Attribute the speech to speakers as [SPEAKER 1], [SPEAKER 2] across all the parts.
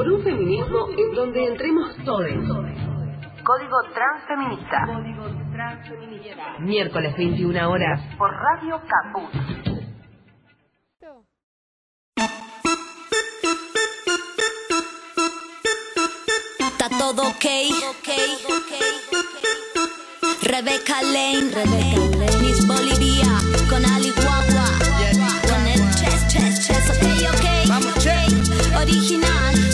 [SPEAKER 1] por un feminismo en donde entremos todos.
[SPEAKER 2] Código Transfeminista.
[SPEAKER 1] Miércoles 21 horas.
[SPEAKER 2] Por Radio Caput.
[SPEAKER 3] Está todo ok. Rebecca Lane, Miss Bolivia, con Ali Guagua, con el chess, chess, chess, ok, ok, original.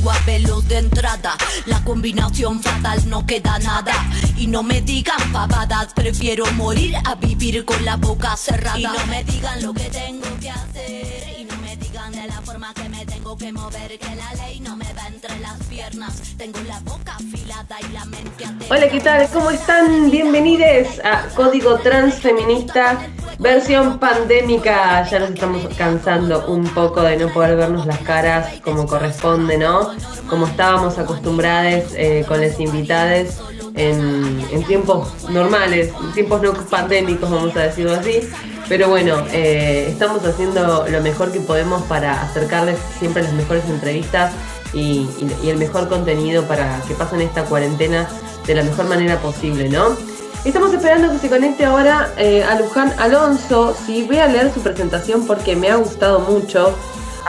[SPEAKER 3] Lengua veloz de entrada, la combinación fatal no queda nada. Y no me digan pavadas, prefiero morir a vivir con la boca cerrada. Y no me digan lo que tengo que hacer, y no me digan de la forma que me tengo que mover, que la ley no me va entre las piernas. Tengo la boca afilada y la mente.
[SPEAKER 4] Hola, ¿qué tal? ¿Cómo están? Bienvenidos a Código Transfeminista, versión pandémica. Ya nos estamos cansando un poco de no poder vernos las caras como corresponde, ¿no? Como estábamos acostumbrados eh, con las invitadas en, tiempos normales, tiempos no pandémicos, vamos a decirlo así. Pero bueno, eh, estamos haciendo lo mejor que podemos para acercarles siempre las mejores entrevistas y el mejor contenido para que pasen esta cuarentena de la mejor manera posible, ¿no? Estamos esperando que se conecte ahora eh, a Luján Alonso. Sí, voy a leer su presentación porque me ha gustado mucho.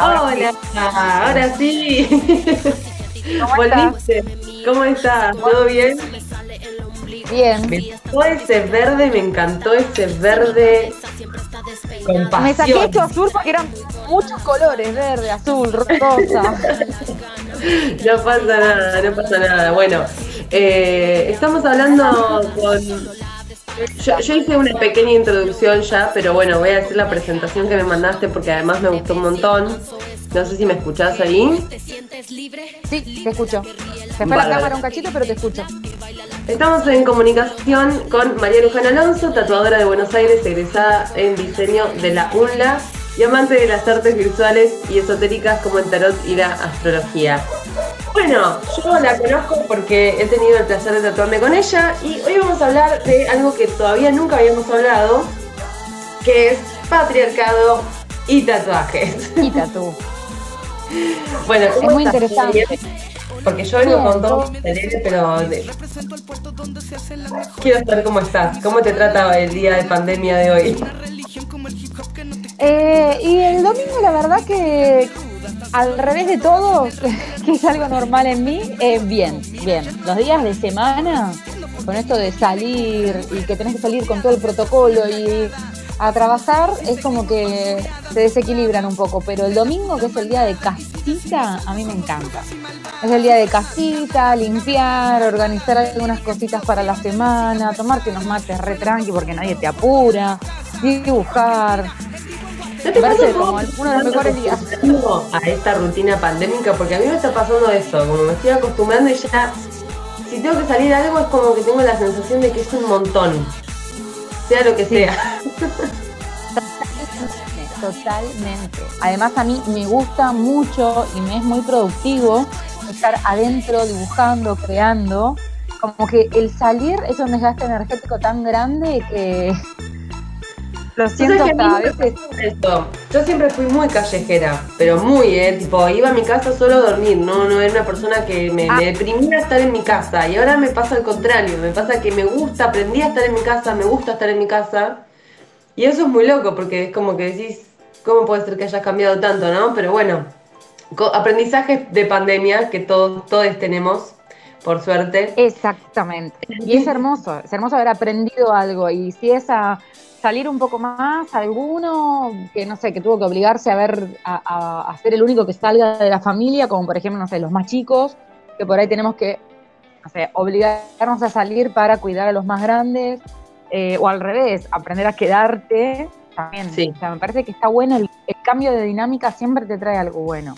[SPEAKER 4] Hola, ahora sí. Volviste. ¿Cómo estás? ¿Todo bien?
[SPEAKER 5] Bien.
[SPEAKER 4] Me encantó ese verde, me encantó ese verde con
[SPEAKER 5] Me
[SPEAKER 4] pasión.
[SPEAKER 5] saqué esto azul porque eran muchos colores, verde, azul, rosa.
[SPEAKER 4] No pasa nada, no pasa nada. Bueno, eh, estamos hablando con... Yo, yo hice una pequeña introducción ya, pero bueno, voy a hacer la presentación que me mandaste porque además me gustó un montón. No sé si me escuchás ahí.
[SPEAKER 5] Sí, te escucho. Se fue la
[SPEAKER 4] Bárbaro.
[SPEAKER 5] cámara un cachito, pero te escucho.
[SPEAKER 4] Estamos en comunicación con María Luján Alonso, tatuadora de Buenos Aires, egresada en diseño de la UNLA y amante de las artes visuales y esotéricas como el tarot y la astrología. Bueno, yo la conozco porque he tenido el placer de tatuarme con ella y hoy vamos a hablar de algo que todavía nunca habíamos hablado, que es patriarcado y tatuajes.
[SPEAKER 5] Quita tú.
[SPEAKER 4] Bueno, ¿cómo
[SPEAKER 5] Es muy interesante.
[SPEAKER 4] Porque yo vengo con celeste, pero de- quiero saber cómo estás. ¿Cómo te trata el día de pandemia de hoy?
[SPEAKER 5] Eh, y el domingo, la verdad que al revés de todo, que es algo normal en mí, eh, bien, bien. Los días de semana, con esto de salir y que tenés que salir con todo el protocolo y a trabajar, es como que se desequilibran un poco. Pero el domingo, que es el día de casita, a mí me encanta. Es el día de casita, limpiar, organizar algunas cositas para la semana, tomarte unos mates re tranqui porque nadie te apura, dibujar.
[SPEAKER 4] ¿No te
[SPEAKER 5] Me parece
[SPEAKER 4] pasa
[SPEAKER 5] como uno de los mejores días.
[SPEAKER 4] a esta rutina pandémica? Porque a mí me está pasando eso, como me estoy acostumbrando y ya, si tengo que salir algo es como que tengo la sensación de que es un montón, sea lo que sea.
[SPEAKER 5] Totalmente. Además a mí me gusta mucho y me es muy productivo estar adentro dibujando, creando. Como que el salir es un desgaste energético tan grande que lo
[SPEAKER 4] ¿Tú
[SPEAKER 5] siento hasta a veces.
[SPEAKER 4] esto? Yo siempre fui muy callejera, pero muy, eh, tipo, iba a mi casa solo a dormir, no, no era una persona que me,
[SPEAKER 5] Ah.
[SPEAKER 4] me deprimía estar en mi casa y ahora me pasa al contrario, me pasa que me gusta, aprendí a estar en mi casa, me gusta estar en mi casa y eso es muy loco porque es como que decís, ¿cómo puede ser que hayas cambiado tanto, no? Pero bueno, aprendizajes de pandemia que todos, todos tenemos, por suerte.
[SPEAKER 5] Exactamente. Y es hermoso, es hermoso haber aprendido algo. Y si es a salir un poco más, alguno que no sé, que tuvo que obligarse a ver, a, a- a ser el único que salga de la familia, como por ejemplo, no sé, los más chicos, que por ahí tenemos que, no sé, obligarnos a salir para cuidar a los más grandes, eh, o al revés, aprender a quedarte. También,
[SPEAKER 4] Sí.
[SPEAKER 5] o sea, me parece que está bueno el, el cambio de dinámica siempre te trae algo bueno.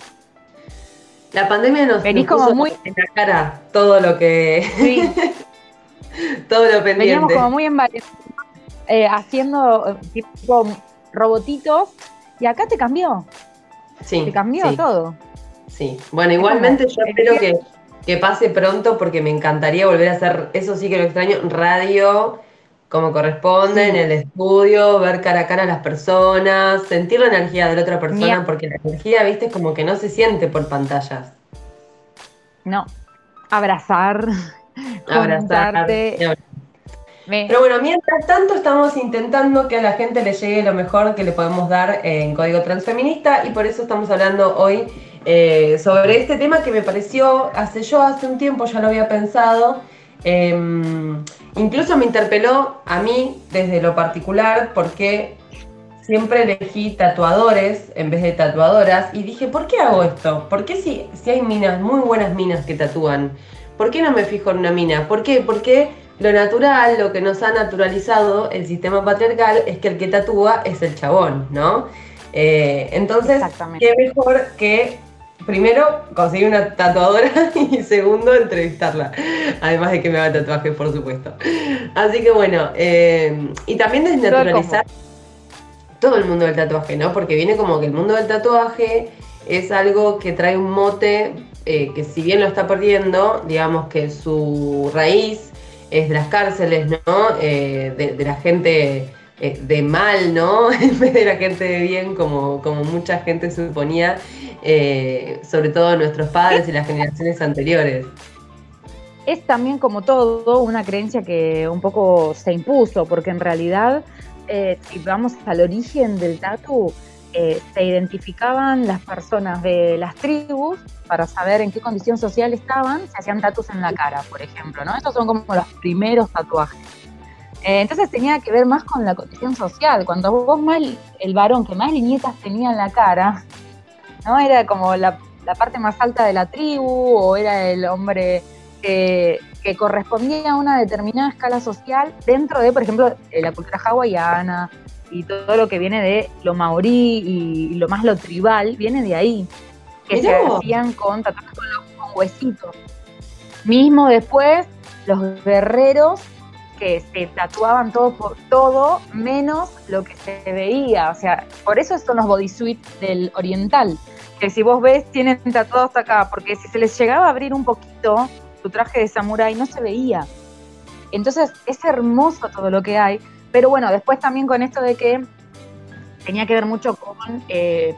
[SPEAKER 4] La pandemia nos,
[SPEAKER 5] Venís
[SPEAKER 4] nos
[SPEAKER 5] como
[SPEAKER 4] puso
[SPEAKER 5] muy-
[SPEAKER 4] en la cara todo lo que,
[SPEAKER 5] Sí,
[SPEAKER 4] todo lo
[SPEAKER 5] Veníamos
[SPEAKER 4] pendiente.
[SPEAKER 5] como muy envalentados, eh, haciendo tipo robotitos y acá te cambió,
[SPEAKER 4] Sí,
[SPEAKER 5] te cambió
[SPEAKER 4] sí.
[SPEAKER 5] todo.
[SPEAKER 4] Sí, bueno, igualmente yo espero que, que pase pronto porque me encantaría volver a hacer, eso sí que lo extraño, radio como corresponde en el estudio, ver cara a cara a las personas, sentir la energía de la otra persona, porque la energía, viste, es como que no se siente por pantallas.
[SPEAKER 5] No, abrazar,
[SPEAKER 4] Abrazar.
[SPEAKER 5] contarte.
[SPEAKER 4] y abrazar. Pero bueno, mientras tanto estamos intentando que a la gente le llegue lo mejor que le podemos dar en Código Transfeminista y por eso estamos hablando hoy eh, sobre este tema que me pareció, hace yo hace un tiempo ya lo había pensado, eh, incluso me interpeló a mí desde lo particular porque siempre elegí tatuadores en vez de tatuadoras y dije, ¿por qué hago esto? ¿Por qué si, si hay minas, muy buenas minas que tatúan? ¿Por qué no me fijo en una mina? ¿Por qué? Porque lo natural, lo que nos ha naturalizado el sistema patriarcal es que el que tatúa es el chabón, ¿no? Eh, entonces, qué mejor que primero conseguir una tatuadora y segundo entrevistarla. Además de que me haga tatuajes, por supuesto. Así que bueno, eh, y también desnaturalizar todo el mundo del tatuaje, ¿no? Porque viene como que el mundo del tatuaje es algo que trae un mote eh, que si bien lo está perdiendo, digamos que su raíz es de las cárceles, ¿no? Eh, de, la gente eh, de mal, ¿no? En vez de la gente de bien, como, como mucha gente suponía, eh, sobre todo nuestros padres y las generaciones anteriores.
[SPEAKER 5] es también como todo una creencia que un poco se impuso, porque en realidad, si vamos al origen del tatu, eh, se identificaban las personas de las tribus para saber en qué condición social estaban, se hacían tatus en la cara, por ejemplo, ¿no? Estos son como los primeros tatuajes. Eh, entonces tenía que ver más con la condición social. Cuando vos más, el varón que más viñetas tenía en la cara, ¿no? Era como la, la parte más alta de la tribu, o era el hombre que, que correspondía a una determinada escala social dentro de, por ejemplo, eh, la cultura hawaiana y todo lo que viene de lo maorí y lo más lo tribal, viene de ahí, que se hacían con tatuajes con, los- con huesitos. Mismo después, los guerreros que se tatuaban todo por todo menos lo que se veía, o sea, por eso son los bodysuit del oriental, que si vos ves tienen tatuado hasta acá, porque si se les llegaba a abrir un poquito su traje de samurái no se veía. Entonces es hermoso todo lo que hay, pero bueno, después también con esto de que tenía que ver mucho con eh,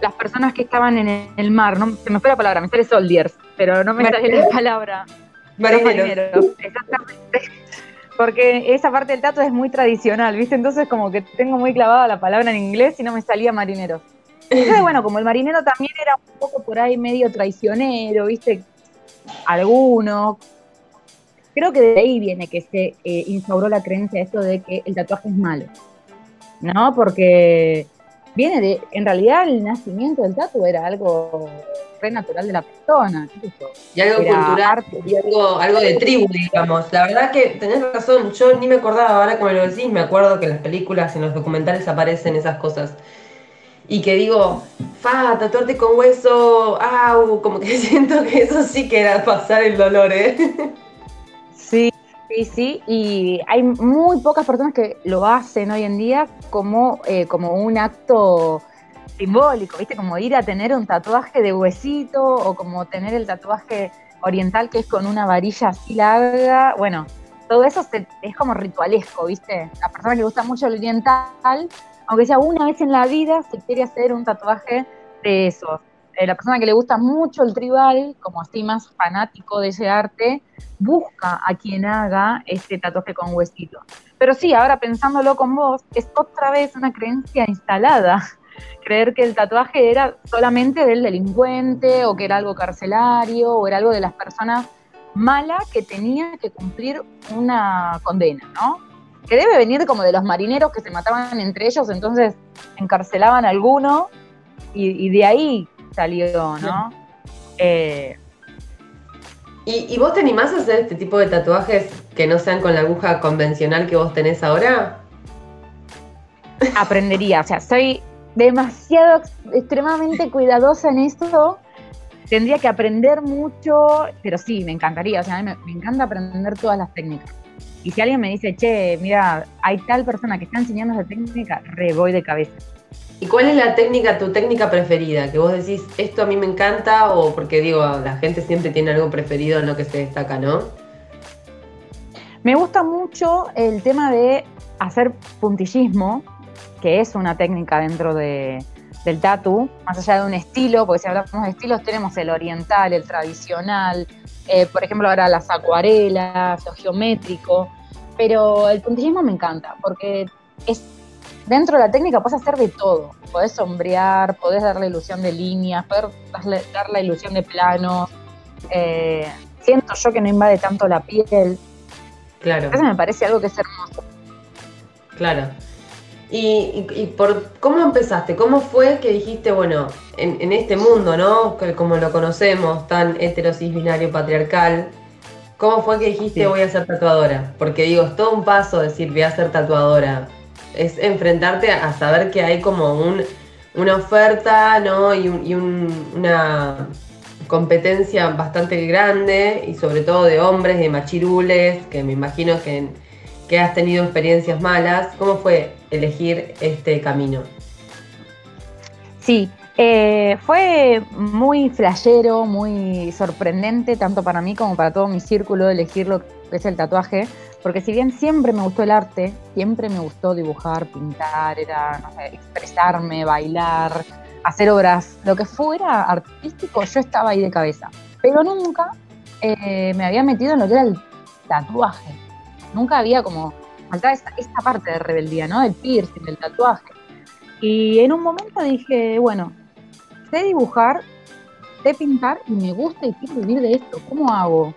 [SPEAKER 5] las personas que estaban en el mar, no, se me fue la palabra, me sale soldiers, pero no me sale la palabra.
[SPEAKER 4] Marineros.
[SPEAKER 5] exactamente. Porque esa parte del tatu es muy tradicional, ¿viste? Entonces como que tengo muy clavada la palabra en inglés y no me salía marineros. Entonces, bueno, como el marinero también era un poco por ahí medio traicionero, ¿viste? Alguno. Creo que de ahí viene que se eh, instauró la creencia esto de que el tatuaje es malo. ¿No? Porque viene de, en realidad el nacimiento del tatu era algo re natural de la persona. qué.
[SPEAKER 4] Y algo
[SPEAKER 5] Era
[SPEAKER 4] cultural,
[SPEAKER 5] arte.
[SPEAKER 4] y algo, algo de tribu, digamos. La verdad que tenés razón, yo ni me acordaba, ahora me lo decís, me acuerdo que en las películas, en los documentales aparecen esas cosas. Y que digo, fa, tatuarte con hueso, au, como que siento que eso sí que era pasar el dolor, ¿eh?
[SPEAKER 5] Sí, sí. Y hay muy pocas personas que lo hacen hoy en día como, eh, como un acto simbólico, ¿viste? Como ir a tener un tatuaje de huesito o como tener el tatuaje oriental que es con una varilla así larga. Bueno, todo eso se- es como ritualesco, ¿viste? La persona que gusta mucho el oriental, aunque sea una vez en la vida, se quiere hacer un tatuaje de esos. Eh, la persona que le gusta mucho el tribal, como así más fanático de ese arte, busca a quien haga ese tatuaje con huesito. Pero sí, ahora pensándolo con vos, es otra vez una creencia instalada. Creer que el tatuaje era solamente del delincuente o que era algo carcelario o era algo de las personas malas que tenía que cumplir una condena, ¿no? Que debe venir como de los marineros que se mataban entre ellos, entonces encarcelaban a alguno y, y de ahí salió, ¿no? Eh,
[SPEAKER 4] ¿Y, y vos te animás a hacer este tipo de tatuajes que no sean con la aguja convencional que vos tenés ahora?
[SPEAKER 5] aprendería. O sea, soy demasiado, ex- extremadamente cuidadosa en esto. Tendría que aprender mucho, pero sí, me encantaría. O sea, a mí me, me encanta aprender todas las técnicas. Y si alguien me dice, che, mira, hay tal persona que está enseñando esa técnica, re voy de cabeza.
[SPEAKER 4] ¿Y cuál es la técnica, tu técnica preferida? Que vos decís, esto a mí me encanta, o porque digo, la gente siempre tiene algo preferido en lo que se destaca, ¿no?
[SPEAKER 5] Me gusta mucho el tema de hacer puntillismo, que es una técnica dentro de, del tatu, más allá de un estilo, porque si hablamos de estilos tenemos el oriental, el tradicional, eh, por ejemplo ahora las acuarelas, lo geométrico, pero el puntillismo me encanta, porque es dentro de la técnica puedes hacer de todo, podés sombrear, podés dar la ilusión de líneas, poder dar la ilusión de planos, eh, siento yo que no invade tanto la piel,
[SPEAKER 4] Claro.
[SPEAKER 5] Eso me parece algo que es hermoso.
[SPEAKER 4] Claro. Y, y, por cómo empezaste, cómo fue que dijiste, bueno, en, en este mundo, ¿no? Que como lo conocemos, tan heterosis binario patriarcal, ¿cómo fue que dijiste
[SPEAKER 5] Sí.
[SPEAKER 4] voy a ser tatuadora? Porque digo, es todo un paso decir voy a ser tatuadora. Es enfrentarte a saber que hay como un, una oferta, ¿no? Y, un- y un- una competencia bastante grande y sobre todo de hombres, de machirules, que me imagino que, que has tenido experiencias malas. ¿Cómo fue elegir este camino?
[SPEAKER 5] Sí, eh, fue muy flashero, muy sorprendente, tanto para mí como para todo mi círculo, elegir lo que es el tatuaje, porque si bien siempre me gustó el arte, siempre me gustó dibujar, pintar, era, no sé, expresarme, bailar, hacer obras, lo que fuera artístico, yo estaba ahí de cabeza. Pero nunca eh, me había metido en lo que era el tatuaje. Nunca había como, faltaba esta, parte de rebeldía, ¿no? El piercing, el tatuaje. Y en un momento dije, bueno, sé dibujar, sé pintar y me gusta y quiero vivir de esto. ¿Cómo hago?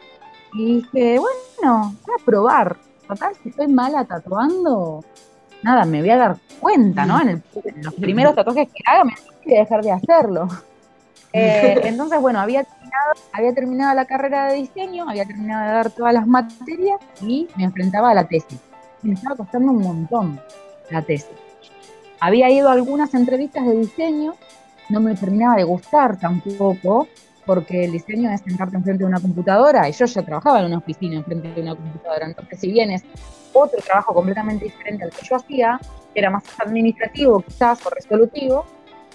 [SPEAKER 5] Y dije, bueno, voy a probar. Total, si estoy mala tatuando, nada, me voy a dar cuenta, ¿no? En, el- en los primeros tatuajes que haga, me voy a dejar de hacerlo. Eh, entonces, bueno, había terminado, había terminado la carrera de diseño, había terminado de dar todas las materias y me enfrentaba a la tesis. Me estaba costando un montón la tesis. Había ido a algunas entrevistas de diseño, no me terminaba de gustar tampoco, porque el diseño es sentarte enfrente de una computadora, y yo ya trabajaba en una oficina enfrente de una computadora, entonces si bien es otro trabajo completamente diferente al que yo hacía, era más administrativo quizás o resolutivo,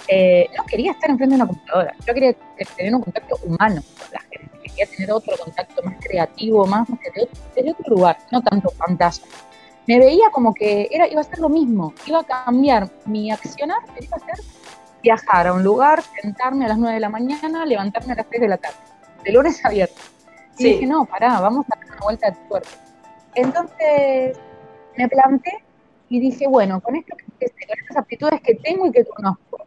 [SPEAKER 5] eh, no quería estar enfrente de una computadora, yo quería tener un contacto humano con la gente, quería tener otro contacto más creativo, más no sé, de otro, desde otro lugar, no tanto pantalla. Me veía como que era, iba a ser lo mismo, iba a cambiar mi accionar, pero iba a ser viajar a un lugar, sentarme a las 9 de la mañana, levantarme a las 6 de la tarde, de lunes a viernes. Y
[SPEAKER 4] Sí.
[SPEAKER 5] dije, no, pará, vamos a dar una vuelta de tuerca. Entonces me planté y dije, bueno, con esto con estas aptitudes que tengo y que conozco,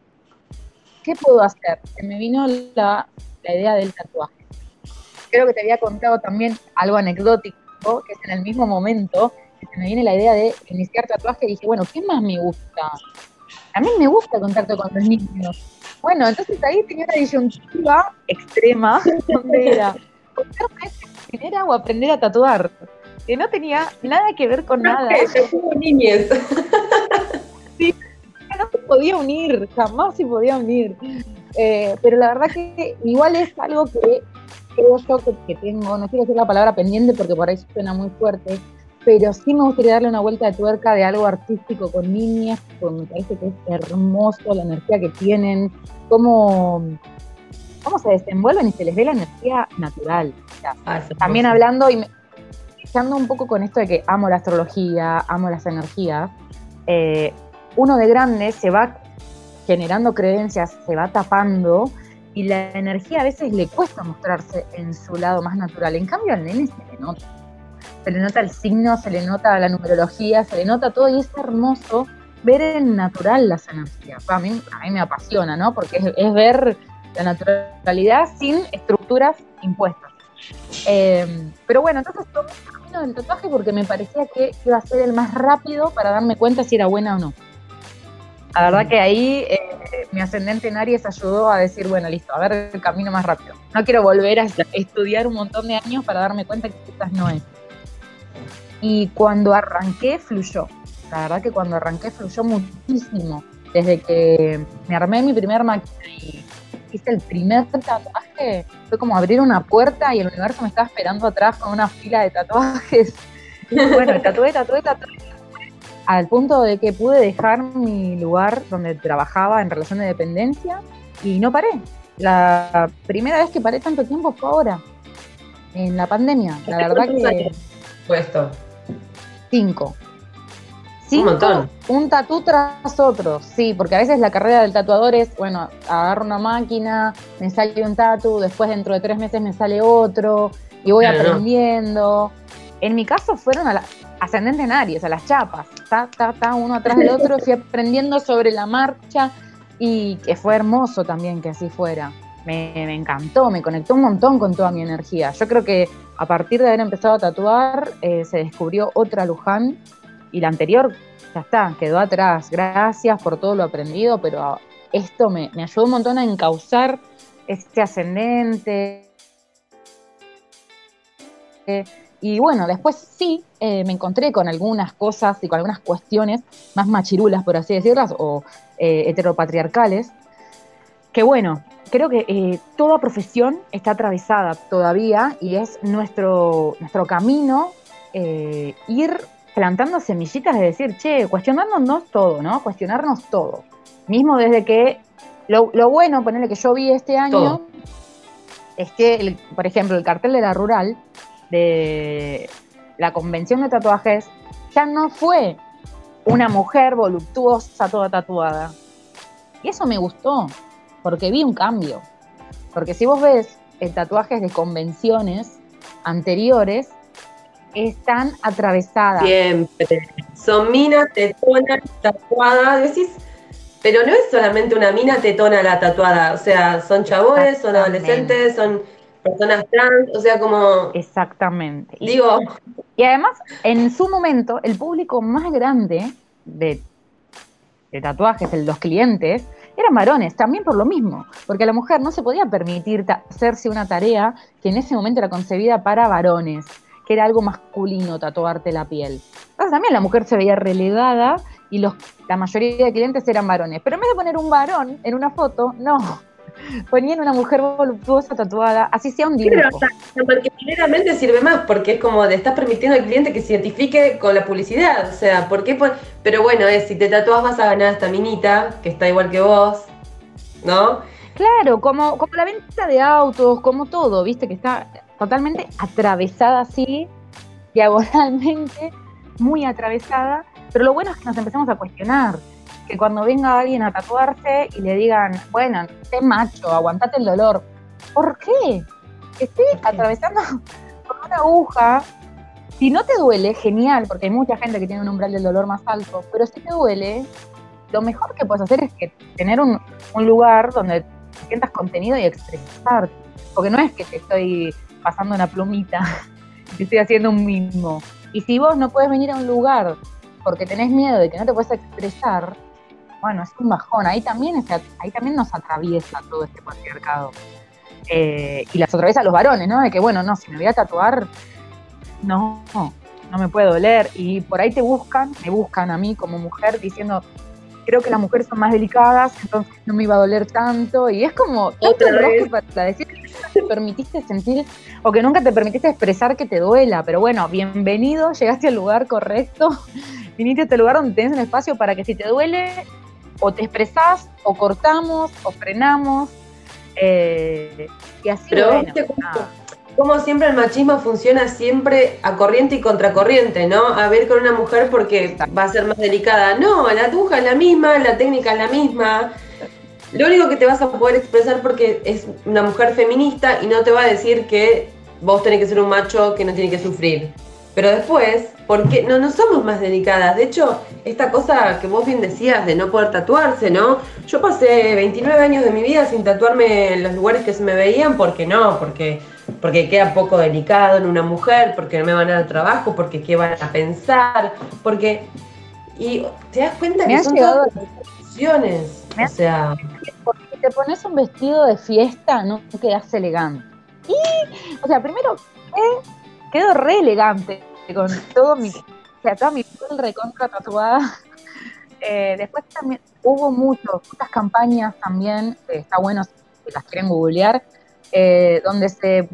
[SPEAKER 5] ¿qué puedo hacer? Se me vino la, la idea del tatuaje. Creo que te había contado también algo anecdótico, que es en el mismo momento que se me viene la idea de iniciar tatuaje y dije, bueno, ¿qué más me gusta? A mí me gusta el contacto con los niños. Bueno, entonces ahí tenía una disyuntiva extrema, donde era o aprender a tatuar, que no tenía nada que ver con nada,
[SPEAKER 4] Yo niñez.
[SPEAKER 5] no se podía unir, jamás se podía unir. Eh, pero la verdad que igual es algo que creo yo que, que tengo, no quiero decir la palabra pendiente porque por ahí suena muy fuerte, pero sí me gustaría darle una vuelta de tuerca de algo artístico con niñas, porque me parece que es hermoso la energía que tienen, cómo, cómo se desenvuelven y se les ve la energía natural.
[SPEAKER 4] Ah,
[SPEAKER 5] también hablando y me- echando un poco con esto de que amo la astrología, amo las energías, eh, uno de grande se va generando creencias, se va tapando y la energía a veces le cuesta mostrarse en su lado más natural. En cambio al nene se le nota. Se le nota el signo, se le nota la numerología, se le nota todo y es hermoso ver en natural las energías. A mí, me apasiona, ¿no? Porque es, es ver la naturalidad sin estructuras impuestas. Eh, pero bueno, entonces tomé el camino del tatuaje porque me parecía que iba a ser el más rápido para darme cuenta si era buena o no. La verdad que ahí eh, mi ascendente en Aries ayudó a decir, bueno, listo, a ver el camino más rápido. No quiero volver a estudiar un montón de años para darme cuenta que quizás no es. Y cuando arranqué, fluyó. La verdad que cuando arranqué fluyó muchísimo. Desde que me armé mi primer máquina y hice el primer tatuaje, fue como abrir una puerta y el universo me estaba esperando atrás con una fila de tatuajes. Y bueno, tatué, tatué, tatué, al punto de que pude dejar mi lugar donde trabajaba en relación de dependencia y no paré. La primera vez que paré tanto tiempo fue ahora, en la pandemia. La verdad
[SPEAKER 4] ¿Cuántos
[SPEAKER 5] que
[SPEAKER 4] años esto?
[SPEAKER 5] Cinco.
[SPEAKER 4] Un montón.
[SPEAKER 5] Un tatú tras otro, sí, porque a veces la carrera del tatuador es, bueno, agarro una máquina, me sale un tatu, después dentro de tres meses me sale otro, y voy
[SPEAKER 4] no.
[SPEAKER 5] aprendiendo. En mi caso fueron a la, ascendente en Aries, a las chapas, ta, ta, ta, uno atrás del otro, fui aprendiendo sobre la marcha y que fue hermoso también que así fuera. Me, encantó, me conectó un montón con toda mi energía. Yo creo que a partir de haber empezado a tatuar, eh, se descubrió otra Luján y la anterior ya está, quedó atrás. Gracias por todo lo aprendido, pero esto me, me ayudó un montón a encauzar este ascendente. Y bueno, después sí, eh, me encontré con algunas cosas y con algunas cuestiones más machirulas, por así decirlas, o eh, heteropatriarcales, que bueno, creo que eh, toda profesión está atravesada todavía y es nuestro, nuestro camino eh, ir plantando semillitas de decir, che, cuestionándonos todo, ¿no? Cuestionarnos todo. Mismo desde que, lo, lo bueno, ponerle que yo vi este año,
[SPEAKER 4] Todo.
[SPEAKER 5] es que, el- por ejemplo, el cartel de la rural, de la convención de tatuajes, ya no fue una mujer voluptuosa toda tatuada. Y eso me gustó, porque vi un cambio. Porque si vos ves eh, tatuajes de convenciones anteriores, están atravesadas.
[SPEAKER 4] Siempre. Son minas tetonas tatuadas. Decís, pero no es solamente una mina tetona la tatuada. O sea, son chabones, son adolescentes, son personas trans. O sea, como.
[SPEAKER 5] Exactamente. Y-
[SPEAKER 4] Digo,
[SPEAKER 5] Y además, en su momento, el público más grande de, de tatuajes, los clientes, eran varones, también por lo mismo, porque la mujer no se podía permitir hacerse una tarea que en ese momento era concebida para varones, que era algo masculino tatuarte la piel. Entonces también la mujer se veía relegada y los, la mayoría de clientes eran varones. Pero en vez de poner un varón en una foto, no, ponían una mujer voluptuosa tatuada, así sea un
[SPEAKER 4] pero
[SPEAKER 5] dibujo.
[SPEAKER 4] hasta marketingeramente sirve más, porque es como le estás permitiendo al cliente que se identifique con la publicidad. O sea, ¿por qué? Pero bueno, es si te tatuas vas a ganar esta minita, que está igual que vos, ¿no?
[SPEAKER 5] Claro, como, como la venta de autos, como todo, viste, que está totalmente atravesada así, diagonalmente, muy atravesada, pero lo bueno es que nos empezamos a cuestionar, que cuando venga alguien a tatuarse y le digan, bueno, sé macho, aguantate el dolor, ¿por qué? Estoy atravesando con una aguja, si no te duele, genial, porque hay mucha gente que tiene un umbral del dolor más alto, pero si te duele, lo mejor que puedes hacer es que tener un, un lugar donde te sientas contenido y expresarte. Porque no es que te estoy pasando una plumita, te estoy haciendo un mismo. Y si vos no puedes venir a un lugar porque tenés miedo de que no te puedas expresar, bueno, es un bajón. Ahí también, es- ahí también nos atraviesa todo este patriarcado. Eh, y las atraviesa a los varones, ¿no? De que, bueno, no, si me voy a tatuar, no, no, no me puede doler. Y por ahí te buscan, me buscan a mí como mujer diciendo, creo que las mujeres son más delicadas, entonces no me iba a doler tanto. Y es como tanto enroque
[SPEAKER 4] vez.
[SPEAKER 5] para decir que nunca te permitiste sentir o que nunca te permitiste expresar que te duela. Pero bueno, bienvenido, llegaste al lugar correcto, viniste a este lugar donde tenés un espacio para que si te duele, o te expresás, o cortamos, o frenamos. eh, y así,
[SPEAKER 4] Pero
[SPEAKER 5] bueno,
[SPEAKER 4] cómo siempre el machismo funciona siempre a corriente y contracorriente, ¿no? A ver con una mujer porque
[SPEAKER 5] Exacto.
[SPEAKER 4] va a ser más delicada. No, la aguja es la misma, la técnica es la misma. Lo único que te vas a poder expresar porque es una mujer feminista y no te va a decir que vos tenés que ser un macho que no tiene que sufrir. Pero después, porque no, no somos más delicadas. De hecho, esta cosa que vos bien decías de no poder tatuarse, ¿no? Yo pasé 29 años de mi vida sin tatuarme en los lugares que se me veían, porque no, porque, porque queda poco delicado en una mujer, porque no me van a dar trabajo, porque qué van a pensar, porque... Y te das cuenta
[SPEAKER 5] Me
[SPEAKER 4] que son todas opciones. O sea,
[SPEAKER 5] porque si te pones un vestido de fiesta, no quedas elegante. Y, o sea, primero, eh, quedo re elegante con todo mi, o sea, toda mi piel recontra tatuada. Eh, después también hubo mucho, muchas campañas también, eh, está bueno si las quieren googlear, eh, donde se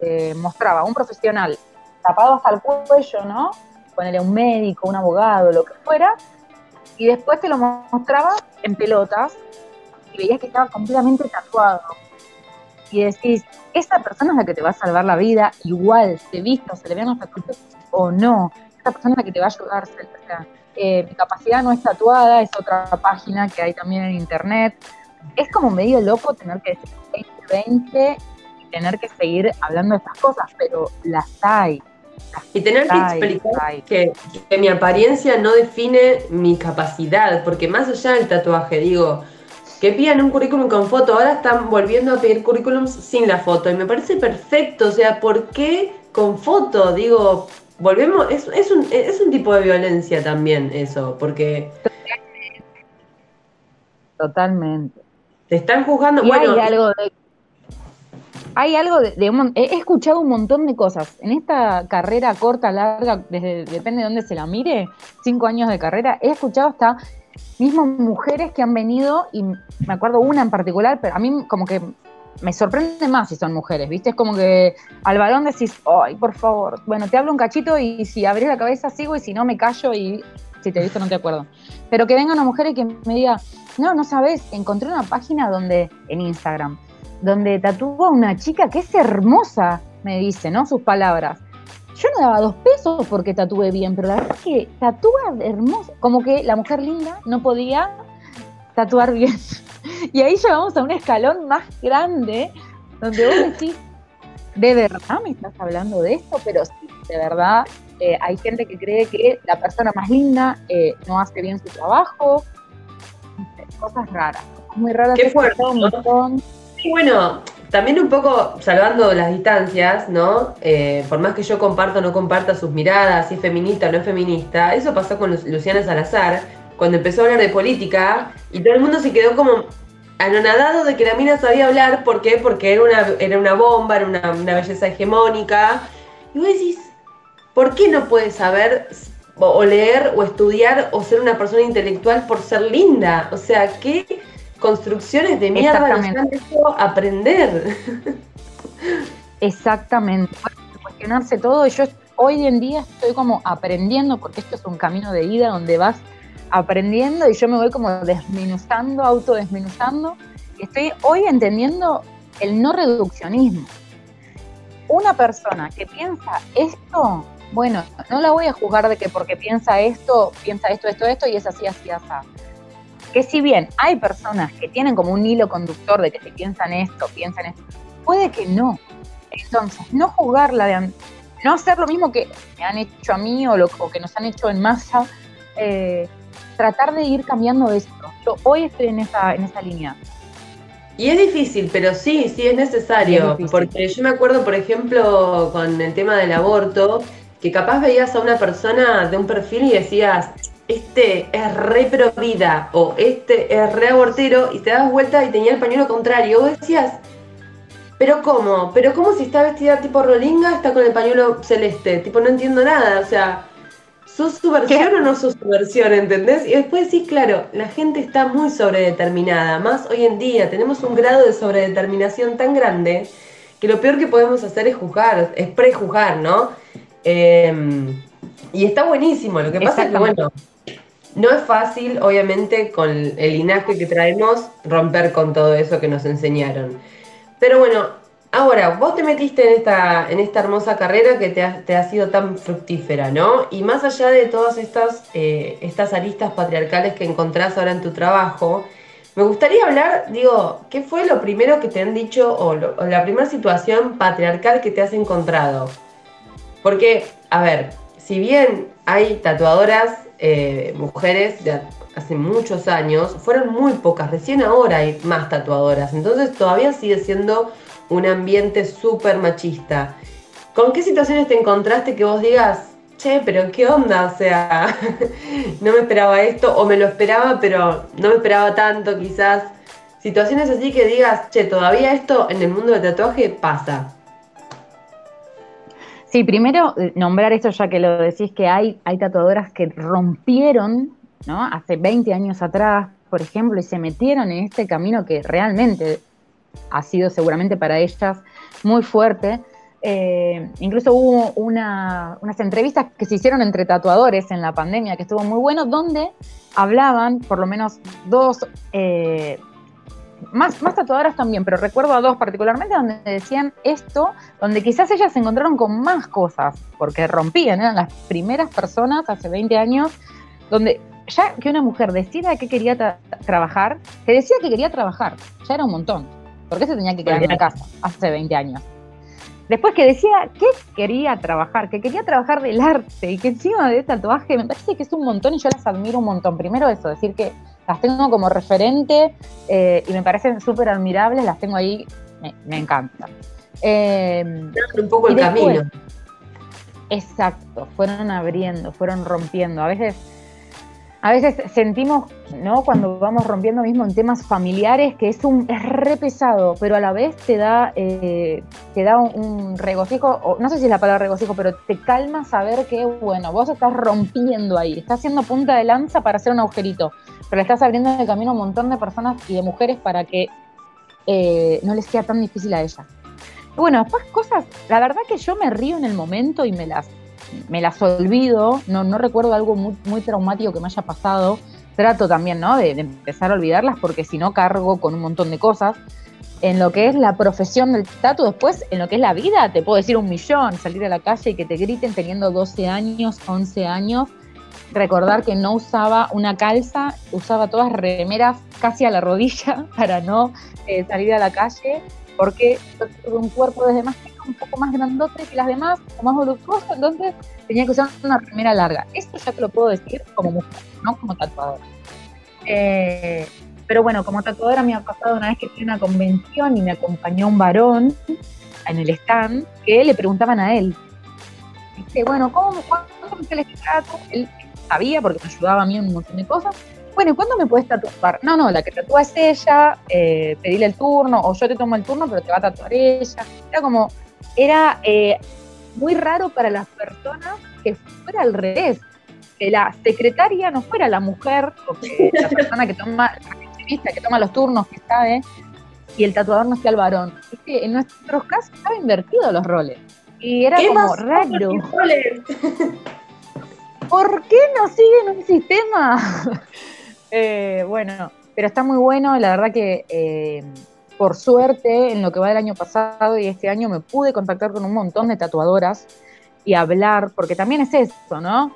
[SPEAKER 5] eh, mostraba un profesional tapado hasta el cuello, ¿no? Ponerle un médico, un abogado, lo que fuera, y después te lo mostraba en pelotas y veías que estaba completamente tatuado. Y decís, esa persona es la que te va a salvar la vida, igual se vista o se le vean los tatuajes o no. esta persona es la que te va a ayudar. O sea, eh, mi capacidad no es tatuada, es otra página que hay también en internet. Es como medio loco tener que decir 2020 y tener que seguir hablando de estas cosas, pero las hay.
[SPEAKER 4] Y tener que explicar que, que, mi apariencia no define mi capacidad, porque más allá del tatuaje, digo, que pidan un currículum con foto, ahora están volviendo a pedir currículums sin la foto, y me parece perfecto, o sea, ¿por qué con foto? Digo, volvemos, es, es, un, es un tipo de violencia también eso, porque...
[SPEAKER 5] Totalmente.
[SPEAKER 4] Te están juzgando, bueno...
[SPEAKER 5] Hay algo de... Hay algo de, he escuchado un montón de cosas. En esta carrera corta, larga, desde, depende de dónde se la mire, cinco años de carrera, he escuchado hasta mismo mujeres que han venido, y me acuerdo una en particular, pero a mí como que me sorprende más si son mujeres, ¿viste? Es como que al balón decís, ay, por favor, bueno, te hablo un cachito y si abrís la cabeza sigo y si no me callo y si te he visto no te acuerdo. Pero que venga una mujer y que me diga, no, no sabes, encontré una página donde, en Instagram, donde tatúa una chica que es hermosa, me dice, ¿no? Sus palabras. Yo no daba dos pesos porque tatúe bien, pero la verdad es que tatúa hermosa. Como que la mujer linda no podía tatuar bien. Y ahí llegamos a un escalón más grande, donde vos decís, ¿de verdad me estás hablando de esto? Pero sí, de verdad, eh, hay gente que cree que la persona más linda eh, no hace bien su trabajo. Cosas raras, muy raras.
[SPEAKER 4] Qué fuerte. Bueno, también un poco salvando las distancias, ¿no? Eh, por más que yo comparto o no comparta sus miradas, si es feminista o no es feminista, eso pasó con Luciana Salazar, cuando empezó a hablar de política y todo el mundo se quedó como anonadado de que la mina sabía hablar. ¿Por qué? Porque era una, era una bomba, era una, belleza hegemónica. Y vos decís, ¿por qué no puedes saber o, leer o estudiar o ser una persona intelectual por ser linda? O sea, ¿qué construcciones de mierda nos han hecho aprender?
[SPEAKER 5] Exactamente. Cuestionarse todo. Yo hoy en día estoy como aprendiendo, porque esto es un camino de ida donde vas aprendiendo y yo me voy como desmenuzando, autodesmenuzando. Y estoy hoy entendiendo el no reduccionismo. Una persona que piensa esto, bueno, no la voy a juzgar de que porque piensa esto, piensa esto, esto, esto y es así, así, así. Que si bien hay personas que tienen como un hilo conductor de que si piensan esto, piensan esto, puede que no. Entonces, no juzgarla de no hacer lo mismo que me han hecho a mí o, lo, que nos han hecho en masa, eh, tratar de ir cambiando esto. Yo hoy estoy en esa, en esa línea.
[SPEAKER 4] Y es difícil, pero sí, sí es necesario. porque yo me acuerdo, por ejemplo, con el tema del aborto, que capaz veías a una persona de un perfil y decías, este es re pro vida o este es re abortero y te das vuelta y tenía el pañuelo contrario. Vos decías, pero ¿cómo? ¿Pero cómo si está vestida tipo rolinga está con el pañuelo celeste? Tipo, no entiendo nada. O sea, ¿Sos su versión o no sos su versión, entendés? Y después decís, claro, la gente está muy sobredeterminada, más hoy en día tenemos un grado de sobredeterminación tan grande que lo peor que podemos hacer es juzgar, es prejuzgar, ¿no? Em, y está buenísimo, lo que pasa es que, bueno, no es fácil, obviamente, con el linaje que traemos, romper con todo eso que nos enseñaron. Pero bueno, Ahora, vos te metiste en esta, en esta hermosa carrera que te ha, sido tan fructífera, ¿no? Y más allá de todas estas, eh, estas aristas patriarcales que encontrás ahora en tu trabajo, me gustaría hablar, digo, ¿qué fue lo primero que te han dicho o, la primera situación patriarcal que te has encontrado? Porque, a ver, si bien hay tatuadoras, eh, mujeres de hace muchos años, fueron muy pocas, recién ahora hay más tatuadoras, entonces todavía sigue siendo un ambiente súper machista. ¿Con qué situaciones te encontraste que vos digas, che, pero qué onda? O sea, no me esperaba esto, o me lo esperaba, pero no me esperaba tanto quizás. Situaciones así que digas, che, todavía esto en el mundo del tatuaje pasa.
[SPEAKER 5] Sí, primero eh, nombrar esto ya que lo decís que hay, tatuadoras que rompieron, ¿no? Hace 20 años atrás, por ejemplo, y se metieron en este camino que realmente ha sido seguramente para ellas muy fuerte. Eh, incluso hubo unas entrevistas que se hicieron entre tatuadores en la pandemia, que estuvo muy bueno, donde hablaban, por lo menos dos, eh, más, más tatuadoras también, pero recuerdo a dos particularmente donde decían esto, donde quizás ellas se encontraron con más cosas, porque rompían, eran las primeras personas hace 20 años, donde ya que una mujer decida que quería tra- trabajar, que decía que quería trabajar, ya era un montón, porque se tenía que quedar en la casa hace 20 años. Después que decía que quería trabajar, que quería trabajar del arte y que encima de tatuaje me parece que es un montón y yo las admiro un montón. Primero eso, decir que las tengo como referente eh, y me parecen súper admirables, las tengo ahí, me, me encanta. Eh,
[SPEAKER 4] un poco el
[SPEAKER 5] después-
[SPEAKER 4] camino.
[SPEAKER 5] Exacto, fueron abriendo, fueron rompiendo. A veces, a veces sentimos, ¿no? Cuando vamos rompiendo mismo en temas familiares, que es un es re pesado, pero a la vez te da, eh, te da un, regocijo, o no sé si es la palabra regocijo, pero te calma saber que, bueno, vos estás rompiendo ahí, estás haciendo punta de lanza para hacer un agujerito, pero le estás abriendo el camino a un montón de personas y de mujeres para que eh, no les sea tan difícil a ellas. Bueno, después cosas, la verdad que yo me río en el momento y me las, me las olvido, no, no recuerdo algo muy, muy traumático que me haya pasado. Trato también, ¿no? De, de empezar a olvidarlas porque si no cargo con un montón de cosas. En lo que es la profesión del tatu, después en lo que es la vida, te puedo decir un millón, salir a la calle y que te griten teniendo 12 años, 11 años, recordar que no usaba una calza, usaba todas remeras casi a la rodilla para no eh, salir a la calle, porque yo tuve un cuerpo desde más chico un poco más grandote que las demás, o más voluptuoso, entonces tenía que usar una remera larga. Esto ya te lo puedo decir como mujer, no como tatuadora. Eh, pero bueno, como tatuadora me ha pasado una vez que fui a una convención y me acompañó un varón en el stand que le preguntaban a él. Dice, bueno, ¿cómo, ¿cuánto me sale este tatu? Él sabía porque me ayudaba a mí en un montón de cosas. Bueno, ¿y cuándo me puedes tatuar? No, no, la que tatúa es ella, eh, pedile el turno, o yo te tomo el turno, pero te va a tatuar ella. Era como, era eh, muy raro para las personas que fuera al revés, que la secretaria no fuera la mujer, o que la persona que toma, la que toma los turnos, que sabe, y el tatuador no sea el varón. Es que en nuestros casos estaba invertido los roles. Y era
[SPEAKER 4] ¿Qué
[SPEAKER 5] como raro. ¿Por qué no siguen un sistema? Eh, bueno, pero está muy bueno, la verdad que eh, por suerte en lo que va del año pasado y este año me pude contactar con un montón de tatuadoras y hablar, porque también es eso, ¿no?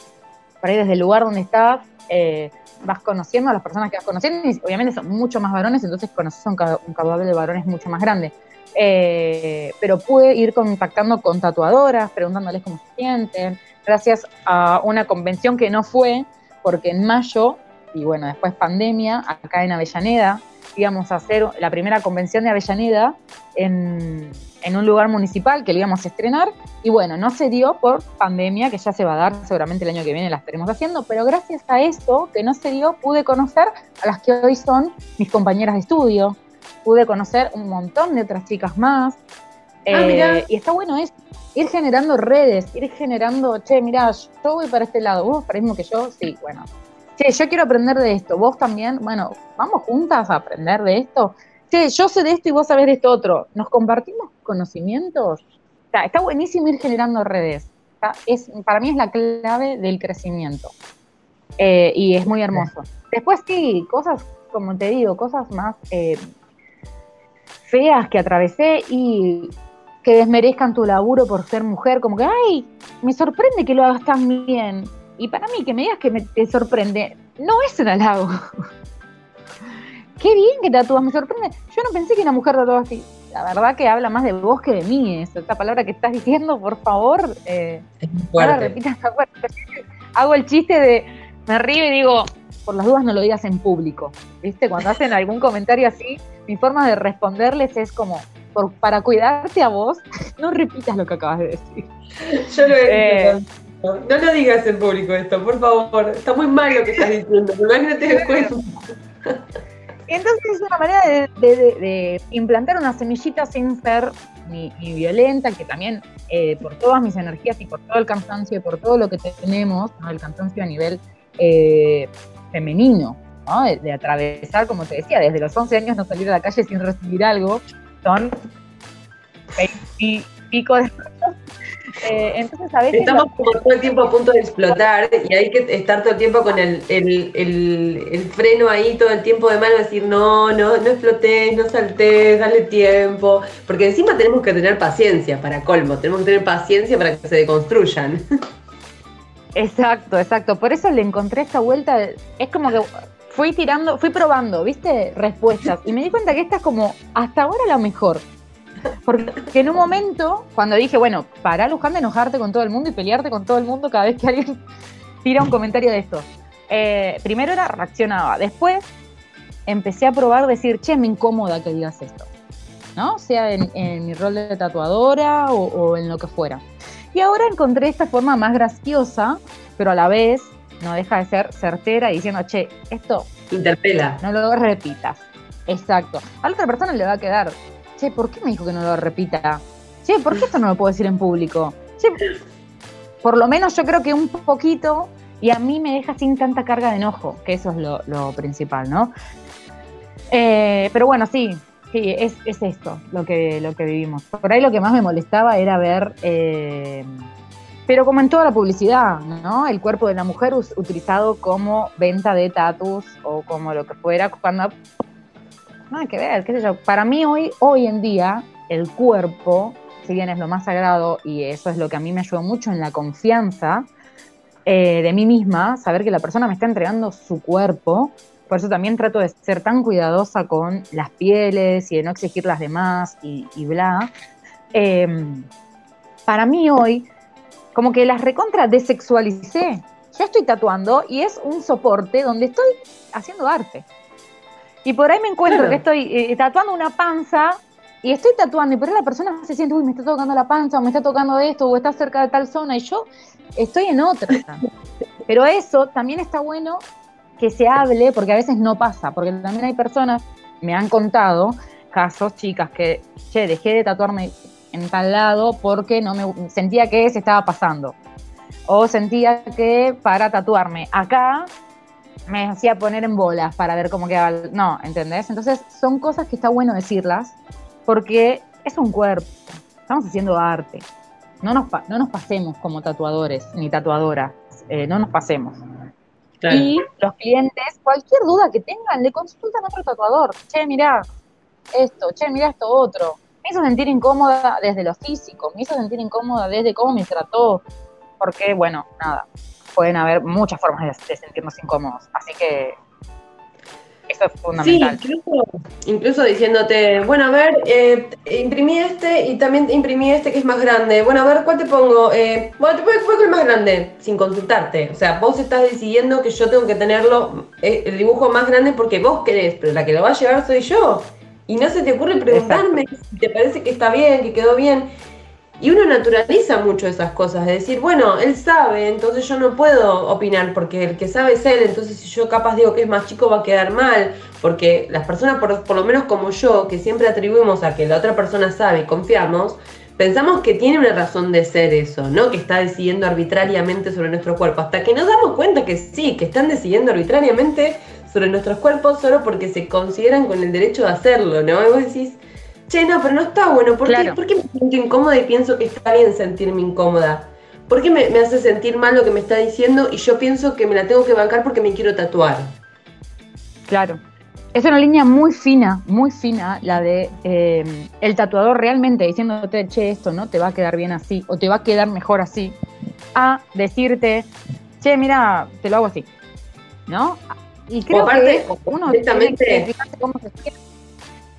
[SPEAKER 5] Por ahí desde el lugar donde estás, eh, vas conociendo a las personas que vas conociendo y obviamente son mucho más varones, entonces conoces un, un caudal de varones mucho más grande. Eh, pero pude ir contactando con tatuadoras, preguntándoles cómo se sienten, gracias a una convención que no fue, porque en mayo, y bueno, después pandemia, acá en Avellaneda, íbamos a hacer la primera convención de Avellaneda en, en un lugar municipal que lo íbamos a estrenar, y bueno, no se dio por pandemia, que ya se va a dar, seguramente el año que viene la estaremos haciendo, pero gracias a eso que no se dio, pude conocer a las que hoy son mis compañeras de estudio, pude conocer un montón de otras chicas más,
[SPEAKER 4] Ah,
[SPEAKER 5] eh, y está bueno eso, ir generando redes, ir generando, che, mirá, yo voy para este lado, vos para el mismo que yo, sí, bueno. Che, yo quiero aprender de esto, vos también, bueno, vamos juntas a aprender de esto. Che, yo sé de esto y vos sabés de esto otro. ¿Nos compartimos conocimientos? Está, está buenísimo ir generando redes. Está- es, para mí es la clave del crecimiento. Eh, y es muy hermoso. Después sí, cosas, como te digo, cosas más eh, feas que atravesé y que desmerezcan tu laburo por ser mujer, como que, ay, me sorprende que lo hagas tan bien. Y para mí, que me digas que me, te sorprende, no es un halago. Qué bien que tatúas, me sorprende. Yo no pensé que una mujer tatuaba así. La verdad que habla más de vos que de mí, eso. esta palabra que estás diciendo, por favor, eh,
[SPEAKER 4] fuerte.
[SPEAKER 5] repitas. Hago el chiste de, me río y digo, por las dudas no lo digas en público. ¿Viste? Cuando hacen algún comentario así, mi forma de responderles es como, por, para cuidarte a vos, no repitas lo que acabas de decir.
[SPEAKER 4] Yo lo he
[SPEAKER 5] Eh.
[SPEAKER 4] No, lo digas en público esto, por favor. Está muy mal lo que estás diciendo. Que no te des cuenta.
[SPEAKER 5] Entonces es una manera de, de- de- de implantar una semillita sin ser ni, ni violenta, que también eh, por todas mis energías y por todo el cansancio y por todo lo que tenemos, ¿no? el cansancio a nivel eh, femenino, ¿no? de, atravesar, como te decía, desde los 11 años no salir a la calle sin recibir algo, son 20 y pico de Eh, entonces a veces...
[SPEAKER 4] Estamos como todo el tiempo a punto de explotar y hay que estar todo el tiempo con el, el, el, el freno ahí, todo el tiempo de mano, decir no, no, no explotes, no saltes, dale tiempo. Porque encima tenemos que tener paciencia para colmo, tenemos que tener paciencia para que se deconstruyan.
[SPEAKER 5] Exacto, exacto. Por eso le encontré esta vuelta. Es como que fui tirando, fui probando, ¿viste? Respuestas. Y me di cuenta que esta es como hasta ahora la mejor. Porque en un momento, cuando dije, bueno, para Luján de enojarte con todo el mundo y pelearte con todo el mundo cada vez que alguien tira un comentario de esto. Eh, primero era reaccionaba. Después empecé a probar decir, che, me incomoda que digas esto. ¿No? Sea en, mi rol de tatuadora o, o en lo que fuera. Y ahora encontré esta forma más graciosa, pero a la vez no deja de ser certera diciendo, che, esto
[SPEAKER 4] interpela.
[SPEAKER 5] No lo repitas. Exacto. A la otra persona le va a quedar, che, ¿por qué me dijo que no lo repita? Che, ¿por qué esto no lo puedo decir en público? Che, por lo menos yo creo que un poquito y a mí me deja sin tanta carga de enojo, que eso es lo, principal, ¿no? Eh, pero bueno, sí, Sí, es, es, esto lo que, lo que vivimos. Por ahí lo que más me molestaba era ver, eh, pero como en toda la publicidad, ¿no? El cuerpo de la mujer utilizado como venta de tatus o como lo que fuera, cuando nada que ver, qué sé yo. Para mí hoy, hoy en día, el cuerpo, si bien es lo más sagrado y eso es lo que a mí me ayudó mucho en la confianza eh, de mí misma, saber que la persona me está entregando su cuerpo, por eso también trato de ser tan cuidadosa con las pieles y de no exigir las demás y, bla. Em, para mí hoy, como que las recontra desexualicé. Yo estoy tatuando y es un soporte donde estoy haciendo arte. Y por ahí me encuentro que estoy eh, tatuando una panza y estoy tatuando, y por ahí la persona se siente, uy, me está tocando la panza, o me está tocando esto, o está cerca de tal zona, y yo estoy en otra. Pero eso también está bueno que se hable, porque a veces no pasa, porque también hay personas, me han contado casos, chicas, que, che, dejé de tatuarme en tal lado porque no me sentía que se estaba pasando. O sentía que para tatuarme acá me hacía poner en bolas para ver cómo quedaba. No, ¿entendés? Entonces son cosas que está bueno decirlas porque es un cuerpo, estamos haciendo arte. No nos, no nos pasemos como tatuadores ni tatuadoras, eh, no nos pasemos. Y los clientes, cualquier duda que tengan, le consultan a otro tatuador. Che, mirá esto, che, mirá esto otro. Me hizo sentir incómoda desde lo físico, me hizo sentir incómoda desde cómo me trató. Porque, bueno, nada, pueden haber muchas formas de sentirnos incómodos. Así que eso es fundamental.
[SPEAKER 4] Sí, incluso, diciéndote, bueno, a ver, eh, imprimí este y también imprimí este que es más grande. Bueno, a ver, ¿cuál te pongo? Eh, bueno, te pongo el más grande, sin consultarte. O sea, vos estás decidiendo que yo tengo que tenerlo, eh, el dibujo más grande porque vos querés, pero la que lo va a llevar soy yo. Y no se te ocurre preguntarme si te parece que está bien, que quedó bien. Y uno naturaliza mucho esas cosas, de decir, bueno, él sabe, entonces yo no puedo opinar, porque el que sabe es él, entonces si yo capaz digo que es más chico va a quedar mal, porque las personas, por, lo menos como yo, que siempre atribuimos a que la otra persona sabe y confiamos, pensamos que tiene una razón de ser eso, ¿no? Que está decidiendo arbitrariamente sobre nuestro cuerpo, hasta que nos damos cuenta que sí, que están decidiendo arbitrariamente sobre nuestros cuerpos solo porque se consideran con el derecho de hacerlo, ¿no? Y vos decís, che, no, pero no está bueno. ¿Por, qué, me siento incómoda y pienso que está bien sentirme incómoda? ¿Por qué me, hace sentir mal lo que me está diciendo y yo pienso que me la tengo que bancar porque me quiero tatuar?
[SPEAKER 5] Claro. Es una línea muy fina, muy fina, la de eh, el tatuador realmente diciéndote, che, esto no te va a quedar bien así, o te va a quedar mejor así, a decirte, che, mira, te lo hago así, ¿no?
[SPEAKER 4] Y creo que uno tiene que cómo se siente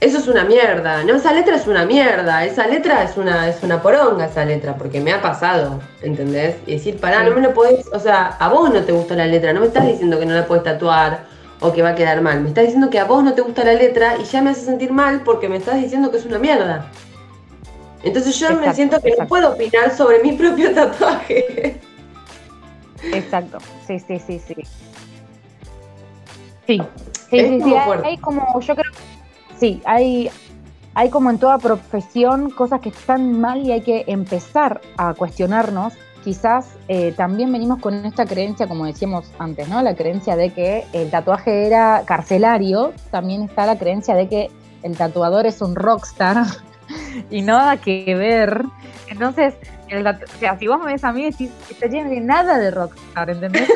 [SPEAKER 4] eso es una mierda, ¿no? Esa letra es una mierda, esa letra es una, es una poronga esa letra, porque me ha pasado, ¿entendés? Y decir, pará, no me lo podés, o sea, a vos no te gusta la letra, no me estás diciendo que no la puedes tatuar o que va a quedar mal, me estás diciendo que a vos no te gusta la letra y ya me hace sentir mal porque me estás diciendo que es una mierda. Entonces yo me siento que no puedo opinar sobre mi propio tatuaje.
[SPEAKER 5] Exacto, sí, sí, sí, sí. Sí, sí, sí, sí. Hay como, yo creo sí, hay, hay como en toda profesión cosas que están mal y hay que empezar a cuestionarnos. Quizás eh, también venimos con esta creencia, como decíamos antes, ¿no? La creencia de que el tatuaje era carcelario. También está la creencia de que el tatuador es un rockstar y nada que ver. Entonces, el o si vos me ves a mí, decís, está lleno de nada de rockstar, ¿entendés?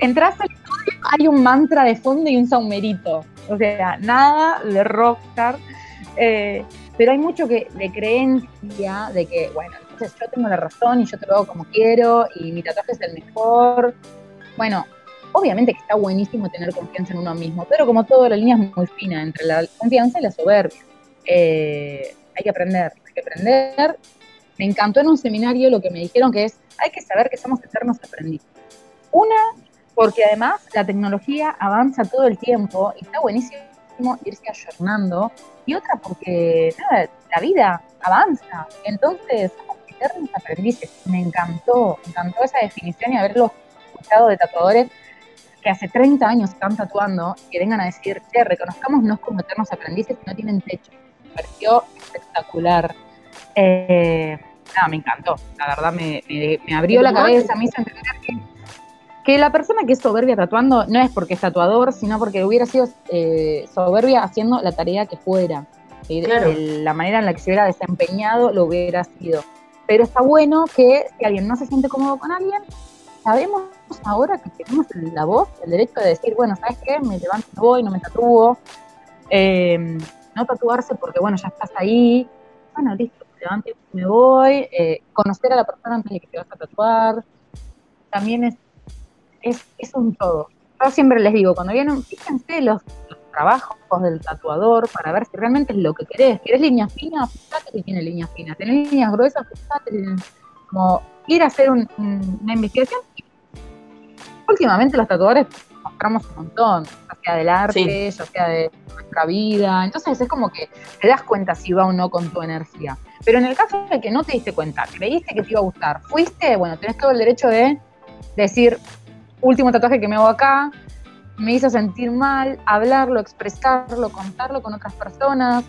[SPEAKER 5] Entrás al estudio, hay un mantra de fondo y un saumerito. O sea, nada de rockstar. eh, pero hay mucho que de creencia de que, bueno, entonces yo tengo la razón y yo te lo hago como quiero y mi tatuaje es el mejor. Bueno, obviamente que está buenísimo tener confianza en uno mismo, pero como todo, la línea es muy fina entre la confianza y la soberbia. Eh, hay que aprender, hay que aprender. Me encantó en un seminario lo que me dijeron que es, hay que saber que somos eternos aprendices. Una, porque además la tecnología avanza todo el tiempo y está buenísimo irse ayornando. Y otra, porque nada, la vida avanza. Entonces, eternos aprendices. Me encantó, me encantó esa definición y haberlo escuchado de tatuadores que hace 30 años están tatuando y que vengan a decir, che, reconozcámonos como eternos aprendices y no tienen techo. Me pareció espectacular. Eh, nada, me encantó. La verdad me, me- me abrió la cabeza, me hizo entender que, que la persona que es soberbia tatuando no es porque es tatuador, sino porque hubiera sido eh, soberbia haciendo la tarea que fuera.
[SPEAKER 4] Claro.
[SPEAKER 5] De la manera en la que se hubiera desempeñado lo hubiera sido. Pero está bueno que si alguien no se siente cómodo con alguien, sabemos ahora que tenemos la voz, el derecho de decir, bueno, ¿sabes qué? Me levanto y me voy, no me tatúo. Eh, no tatuarse porque, bueno, ya estás ahí. Bueno, listo, me levanto y me voy. Eh, conocer a la persona antes de que te vas a tatuar. También es, es, es un todo. Yo siempre les digo, cuando vienen, fíjense los, los trabajos del tatuador para ver si realmente es lo que querés. ¿Querés líneas finas? Fíjate que tiene líneas finas. ¿Tenés líneas gruesas? Fíjate. Como ir a hacer un- un- una investigación. Últimamente los tatuadores mostramos un montón, ya sea del arte, ya sea de nuestra vida. Entonces es como que te das cuenta si va o no con tu energía. Pero en el caso de que no te diste cuenta, creíste que te iba a gustar, fuiste, bueno, tenés todo el derecho de decir, último tatuaje que me hago acá, me hizo sentir mal, hablarlo, expresarlo, contarlo con otras personas.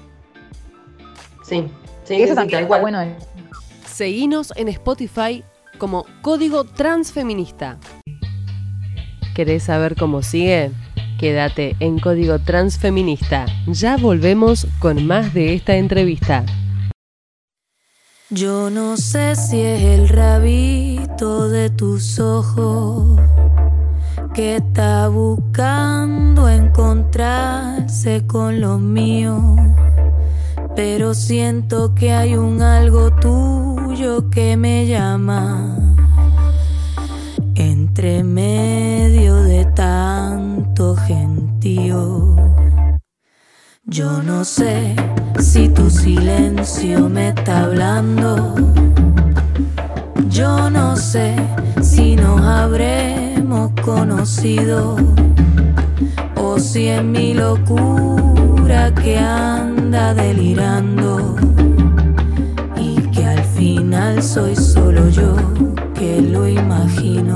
[SPEAKER 4] Sí, sí,
[SPEAKER 5] y eso
[SPEAKER 4] sí, sí,
[SPEAKER 5] también está bueno.
[SPEAKER 1] Seguinos en Spotify como Código Transfeminista. ¿Querés saber cómo sigue? Quédate en Código Transfeminista. Ya volvemos con más de esta entrevista.
[SPEAKER 3] Yo no sé si es el rabito de tus ojos que está buscando encontrarse con los míos, pero siento que hay un algo tuyo que me llama entre medio de tanto gentío. Yo no sé si tu silencio me está hablando. Yo no sé si nos conocido o si es mi locura que anda delirando y que al final soy solo yo que lo imagino.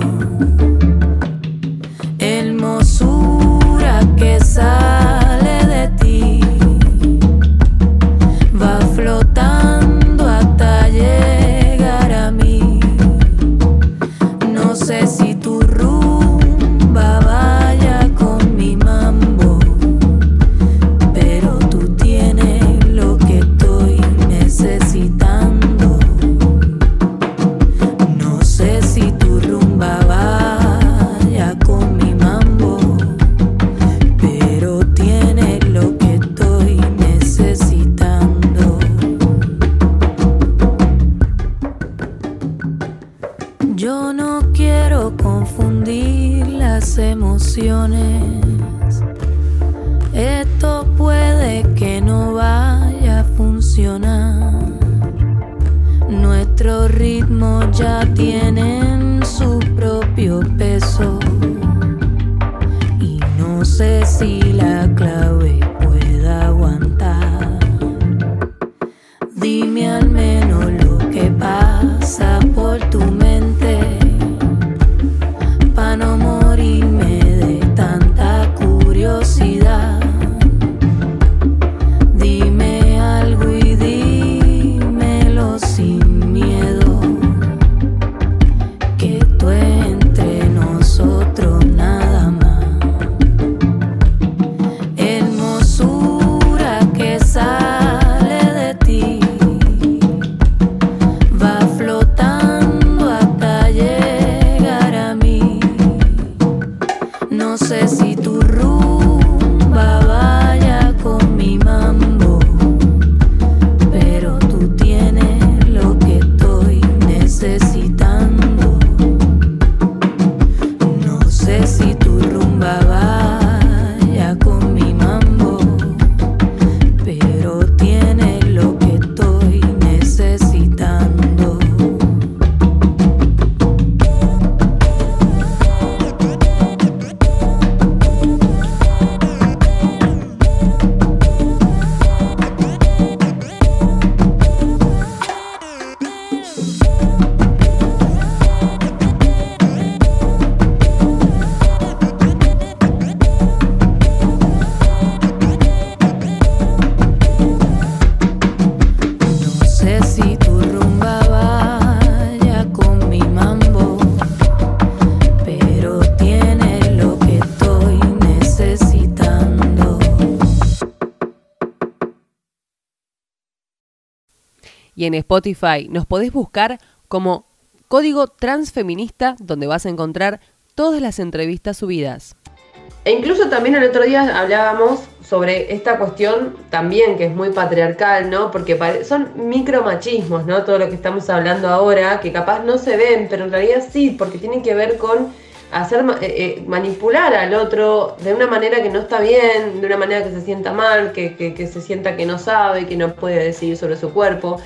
[SPEAKER 1] En Spotify nos podés buscar como Código Transfeminista, donde vas a encontrar todas las entrevistas subidas.
[SPEAKER 4] E incluso también el otro día hablábamos sobre esta cuestión también que es muy patriarcal, ¿no? Porque son micromachismos, ¿no? Todo lo que estamos hablando ahora, que capaz no se ven, pero en realidad sí, porque tienen que ver con hacer eh, eh, manipular al otro de una manera que no está bien, de una manera que se sienta mal, que, que se sienta que no sabe, que no puede decidir sobre su cuerpo.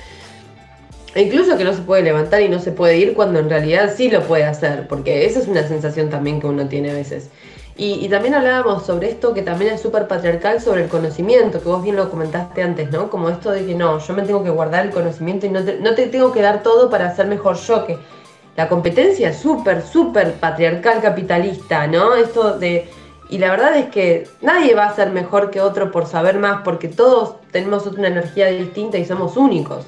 [SPEAKER 4] E incluso que no se puede levantar y no se puede ir cuando en realidad sí lo puede hacer, porque esa es una sensación también que uno tiene a veces. Y, también hablábamos sobre esto que también es súper patriarcal, sobre el conocimiento, que vos bien lo comentaste antes, ¿no? Como esto de que no, yo me tengo que guardar el conocimiento y no te, no te tengo que dar todo para ser mejor yo, que la competencia es súper, súper patriarcal capitalista, ¿no? Esto de... Y la verdad es que nadie va a ser mejor que otro por saber más, porque todos tenemos una energía distinta y somos únicos.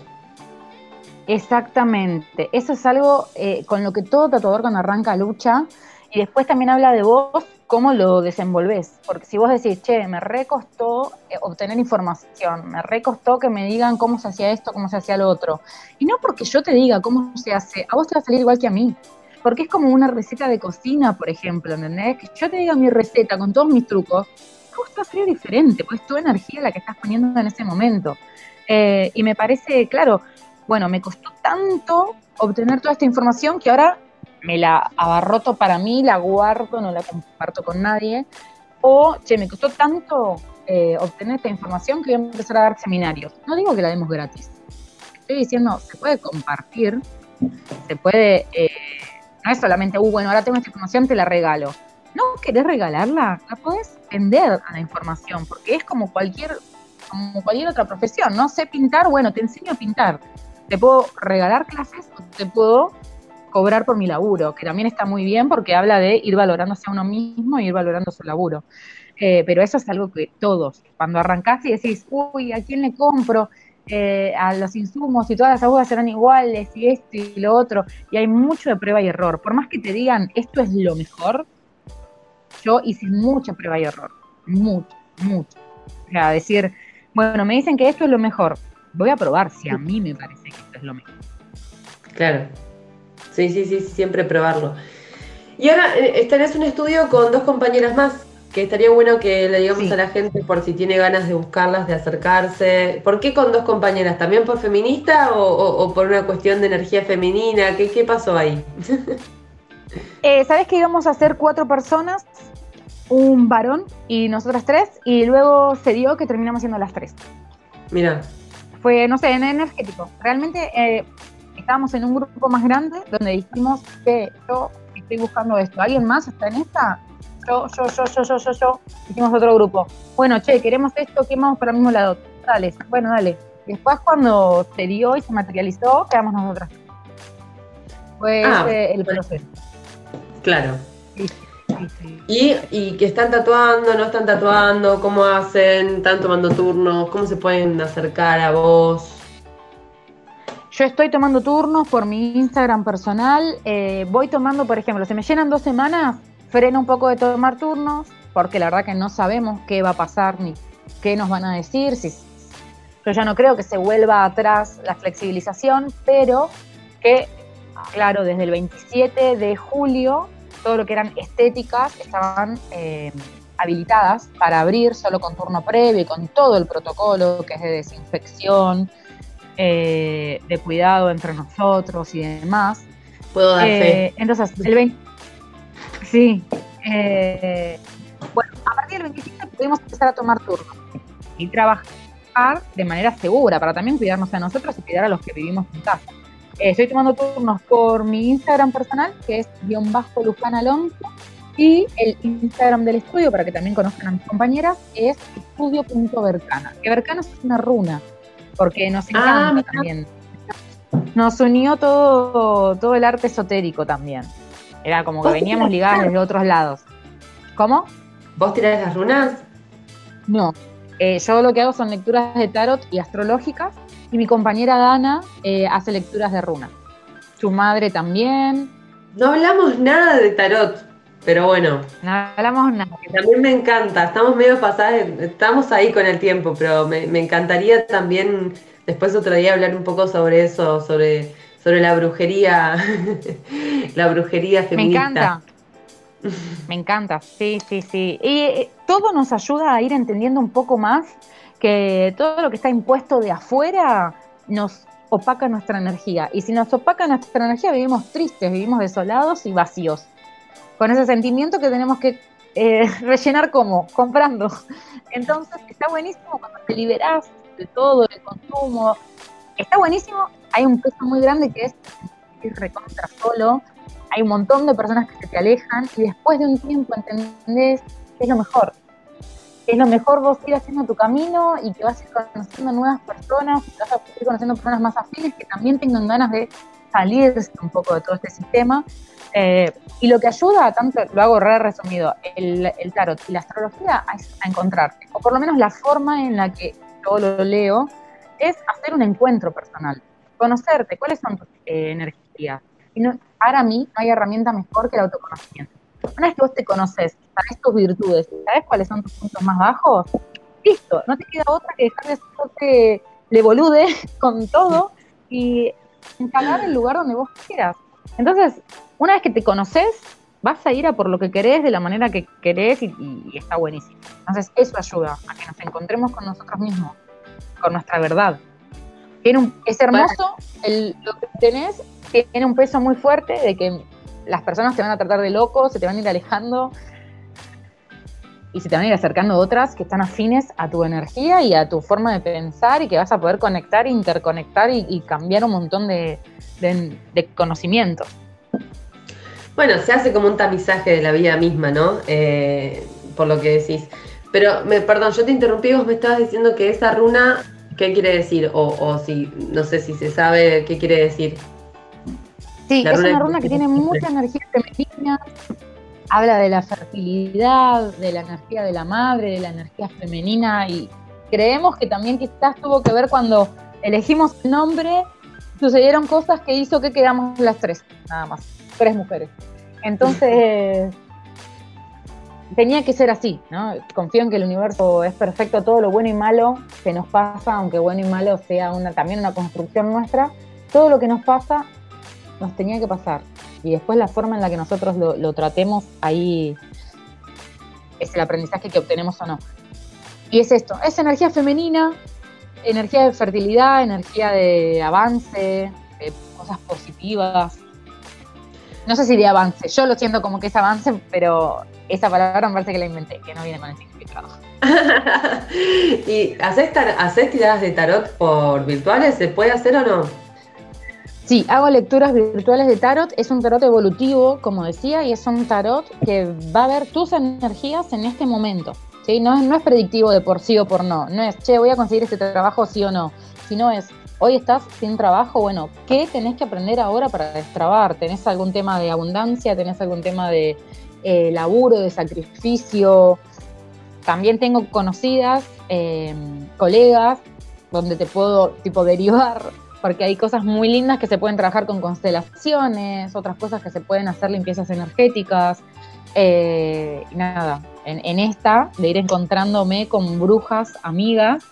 [SPEAKER 5] Exactamente, eso es algo eh, con lo que todo tatuador cuando arranca lucha y después también habla de vos, cómo lo desenvolves. Porque si vos decís, che, me recostó eh, obtener información, me recostó que me digan cómo se hacía esto, cómo se hacía lo otro. Y no porque yo te diga cómo se hace, a vos te va a salir igual que a mí. Porque es como una receta de cocina, por ejemplo, ¿entendés? Que yo te diga mi receta con todos mis trucos, vos te va a salir diferente, pues es tu energía la que estás poniendo en ese momento. Eh, y me parece, claro, bueno, me costó tanto obtener toda esta información que ahora me la abarroto para mí, la guardo, no la comparto con nadie. O, che, me costó tanto eh, obtener esta información que voy a empezar a dar seminarios. No digo que la demos gratis. Estoy diciendo, se puede compartir, se puede, eh, no es solamente, uh, bueno, ahora tengo esta información, te la regalo. No querés regalarla, la podés vender a la información, porque es como cualquier, como cualquier otra profesión. No sé pintar, bueno, te enseño a pintar. Te puedo regalar clases o te puedo cobrar por mi laburo, que también está muy bien porque habla de ir valorándose a uno mismo y ir valorando su laburo. Eh, pero eso es algo que todos, cuando arrancás y decís, uy, ¿a quién le compro? Eh, a los insumos y todas las agujas serán iguales y esto y lo otro, y hay mucho de prueba y error. Por más que te digan esto es lo mejor, yo hice mucha prueba y error, mucho, mucho. O sea, decir, bueno, me dicen que esto es lo mejor, voy a probar si a mí me parece que esto es lo mejor.
[SPEAKER 4] Claro, Sí, sí, sí, siempre probarlo. Y ahora eh, tenés un estudio con dos compañeras más, que estaría bueno que le digamos a la gente por si tiene ganas de buscarlas, de acercarse. ¿Por qué con dos compañeras? ¿También por feminista o, por una cuestión de energía femenina? ¿Qué, qué pasó ahí?
[SPEAKER 5] eh, Sabes que íbamos a ser cuatro personas, un varón y nosotras tres, y luego se dio que terminamos siendo las tres.
[SPEAKER 4] Mira.
[SPEAKER 5] Fue, no sé, en energético. Realmente eh, estábamos en un grupo más grande donde dijimos que yo estoy buscando esto. ¿Alguien más está en esta? Yo, yo, yo, yo, yo, yo, yo. Hicimos otro grupo. Bueno, che, queremos esto, ¿qué vamos para el mismo lado? Dale, bueno, dale. Después cuando se dio y se materializó, quedamos nosotras. Fue ah, el proceso.
[SPEAKER 4] Claro. Y, y, que están tatuando, no están tatuando, cómo hacen, están tomando turnos, cómo se pueden acercar a vos.
[SPEAKER 5] Yo estoy tomando turnos por mi Instagram personal. Eh, voy tomando, por ejemplo, se me llenan dos semanas, freno un poco de tomar turnos, porque la verdad que no sabemos qué va a pasar ni qué nos van a decir. Si, yo ya no creo que se vuelva atrás la flexibilización, pero que, claro, desde el 27 de julio, todo lo que eran estéticas estaban eh, habilitadas para abrir solo con turno previo y con todo el protocolo que es de desinfección eh, de cuidado entre nosotros y demás.
[SPEAKER 4] Puedo dar
[SPEAKER 5] eh, Entonces, el 20. Sí. Bueno, a partir del 27 pudimos empezar a tomar turnos y trabajar de manera segura para también cuidarnos a nosotros y cuidar a los que vivimos en casa. Estoy tomando turnos por mi Instagram personal, que es guion bajo Luján Alonso, y el Instagram del estudio, para que también conozcan a mis compañeras, es estudio.vercana. Que Vercana es una runa, porque nos ah, encanta también. Nos unió todo, todo el arte esotérico también. Era como que veníamos ligadas desde otros lados. ¿Cómo?
[SPEAKER 4] ¿Vos tirás las runas?
[SPEAKER 5] No. Eh, yo lo que hago son lecturas de tarot y astrológicas. Y mi compañera Dana eh, hace lecturas de runas. Su madre también.
[SPEAKER 4] No hablamos nada de tarot, pero bueno.
[SPEAKER 5] No hablamos nada.
[SPEAKER 4] También me encanta. Estamos medio pasadas, estamos ahí con el tiempo, pero me, me encantaría también después otro día hablar un poco sobre eso, sobre, sobre la brujería, la brujería feminista.
[SPEAKER 5] Me encanta. Me encanta, sí, sí, sí. Y eh, todo nos ayuda a ir entendiendo un poco más que todo lo que está impuesto de afuera nos opaca nuestra energía. Y si nos opaca nuestra energía, vivimos tristes, vivimos desolados y vacíos. Con ese sentimiento que tenemos que eh, rellenar como, comprando. Entonces está buenísimo cuando te liberas de todo, el consumo. Está buenísimo, hay un peso muy grande que es recontra solo, hay un montón de personas que se te alejan y después de un tiempo entendés que es lo mejor. Es lo mejor vos ir haciendo tu camino y que vas a ir conociendo nuevas personas, que vas a ir conociendo personas más afines que también tengan ganas de salirse un poco de todo este sistema. Eh, y lo que ayuda, tanto lo hago re resumido, el, tarot y la astrología a, a encontrarte, o por lo menos la forma en la que yo lo leo, es hacer un encuentro personal, conocerte, cuáles son tus eh, energías, para mí no hay herramienta mejor que el autoconocimiento. Una vez que vos te conoces, sabes tus virtudes, sabes cuáles son tus puntos más bajos, listo, no te queda otra que dejar de hacerte le bolude con todo y encalar el lugar donde vos quieras. Entonces, una vez que te conoces, vas a ir a por lo que querés de la manera que querés y, está buenísimo. Entonces, eso ayuda a que nos encontremos con nosotros mismos, con nuestra verdad. es hermoso lo que tenés tiene un peso muy fuerte de que las personas te van a tratar de loco, se te van a ir alejando y se te van a ir acercando otras que están afines a tu energía y a tu forma de pensar y que vas a poder conectar, interconectar y, cambiar un montón de, conocimientos.
[SPEAKER 4] Bueno, se hace como un tamizaje de la vida misma, ¿no? Eh, por lo que decís. Pero, me, perdón, yo te interrumpí, vos me estabas diciendo que esa runa, ¿qué quiere decir? O, o si, no sé si se sabe qué quiere decir.
[SPEAKER 5] Sí, es una runa que tiene mucha energía femenina, habla de la fertilidad, de la energía de la madre, de la energía femenina y creemos que también quizás tuvo que ver cuando elegimos el nombre, sucedieron cosas que hizo que quedamos las tres, nada más, tres mujeres. Entonces, tenía que ser así, ¿no? Confío en que el universo es perfecto, todo lo bueno y malo que nos pasa, aunque bueno y malo sea una, también una construcción nuestra, todo lo que nos pasa nos tenía que pasar. Y después la forma en la que nosotros lo, tratemos, ahí es el aprendizaje que obtenemos o no. Y es esto, es energía femenina, energía de fertilidad, energía de avance, de cosas positivas. No sé si de avance, yo lo siento como que es avance, pero esa palabra me parece que la inventé, que no viene con el significado.
[SPEAKER 4] ¿Y haces tiradas de tarot por virtuales? ¿Se puede hacer o no?
[SPEAKER 5] Sí, hago lecturas virtuales de tarot. Es un tarot evolutivo, como decía, y es un tarot que va a ver tus energías en este momento. ¿sí? No, es, no es predictivo de por sí o por no. No es, che, voy a conseguir este trabajo sí o no. Sino es, hoy estás sin trabajo, bueno, ¿qué tenés que aprender ahora para destrabar? ¿Tenés algún tema de abundancia? ¿Tenés algún tema de eh, laburo, de sacrificio? También tengo conocidas, eh, colegas, donde te puedo tipo derivar porque hay cosas muy lindas que se pueden trabajar con constelaciones, otras cosas que se pueden hacer limpiezas energéticas. Eh, y nada, en, esta, de ir encontrándome con brujas, amigas,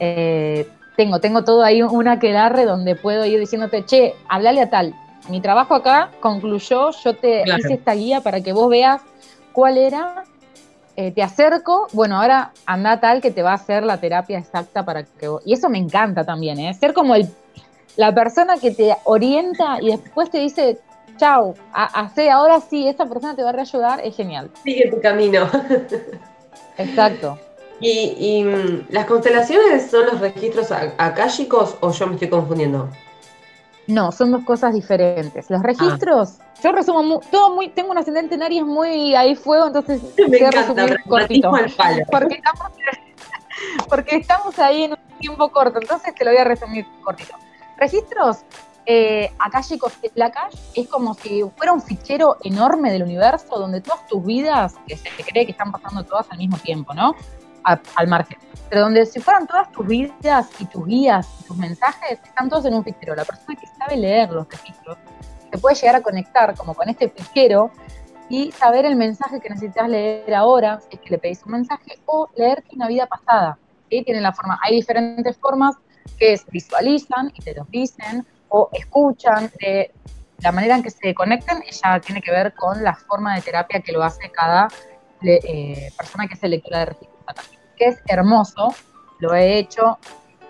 [SPEAKER 5] eh, tengo, tengo todo ahí una que darre donde puedo ir diciéndote, che, hablale a tal. Mi trabajo acá concluyó, yo te hice esta guía para que vos veas cuál era eh, te acerco, bueno, ahora anda tal que te va a hacer la terapia exacta para que vos... Y eso me encanta también, ¿eh? Ser como el la persona que te orienta y después te dice, chau, hace ahora sí, esa persona te va a reayudar, es genial.
[SPEAKER 4] Sigue tu camino.
[SPEAKER 5] Exacto.
[SPEAKER 4] ¿Y, mm, las constelaciones son los registros akáshicos o yo me estoy confundiendo?
[SPEAKER 5] No, son dos cosas diferentes. Los registros, ah. yo resumo todo muy, tengo un ascendente en Aries muy ahí fuego, entonces
[SPEAKER 4] me encanta, cortito.
[SPEAKER 5] Porque estamos, porque estamos ahí en un tiempo corto, entonces te lo voy a resumir cortito. Registros eh, akashicos Lakash es como si fuera un fichero enorme del universo donde todas tus vidas, que se cree que están pasando todas al mismo tiempo, ¿no? al margen. Pero donde si fueran todas tus vidas y tus guías y tus mensajes, están todos en un fichero. La persona que sabe leer los registros se puede llegar a conectar como con este fichero y saber el mensaje que necesitas leer ahora, si es que le pedís un mensaje, o leerte una vida pasada. Tiene la forma, hay diferentes formas que se visualizan y te los dicen o escuchan. De, la manera en que se conectan ya tiene que ver con la forma de terapia que lo hace cada eh, persona que hace lectura de registros que es hermoso, lo he hecho,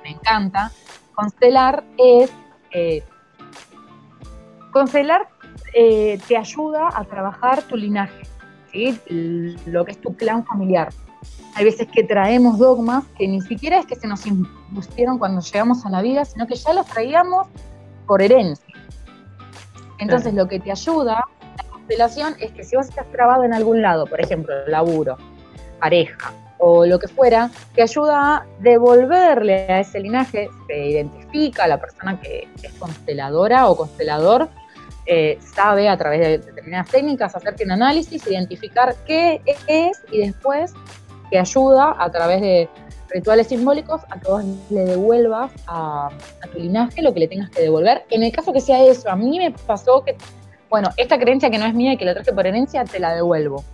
[SPEAKER 5] me encanta. Constelar es... Eh, constelar eh, te ayuda a trabajar tu linaje, lo que es tu clan familiar. Hay veces que traemos dogmas que ni siquiera es que se nos impusieron cuando llegamos a la vida, sino que ya los traíamos por herencia. Entonces lo que te ayuda la constelación es que si vos estás trabado en algún lado, por ejemplo, laburo, pareja o lo que fuera, te ayuda a devolverle a ese linaje, se identifica a la persona que es consteladora o constelador, eh, sabe a través de determinadas técnicas hacerte un análisis, identificar qué es y después te ayuda a través de rituales simbólicos a que vos le devuelvas a, tu linaje lo que le tengas que devolver. En el caso que sea eso, a mí me pasó que, bueno, esta creencia que no es mía y que la traje por herencia, te la devuelvo.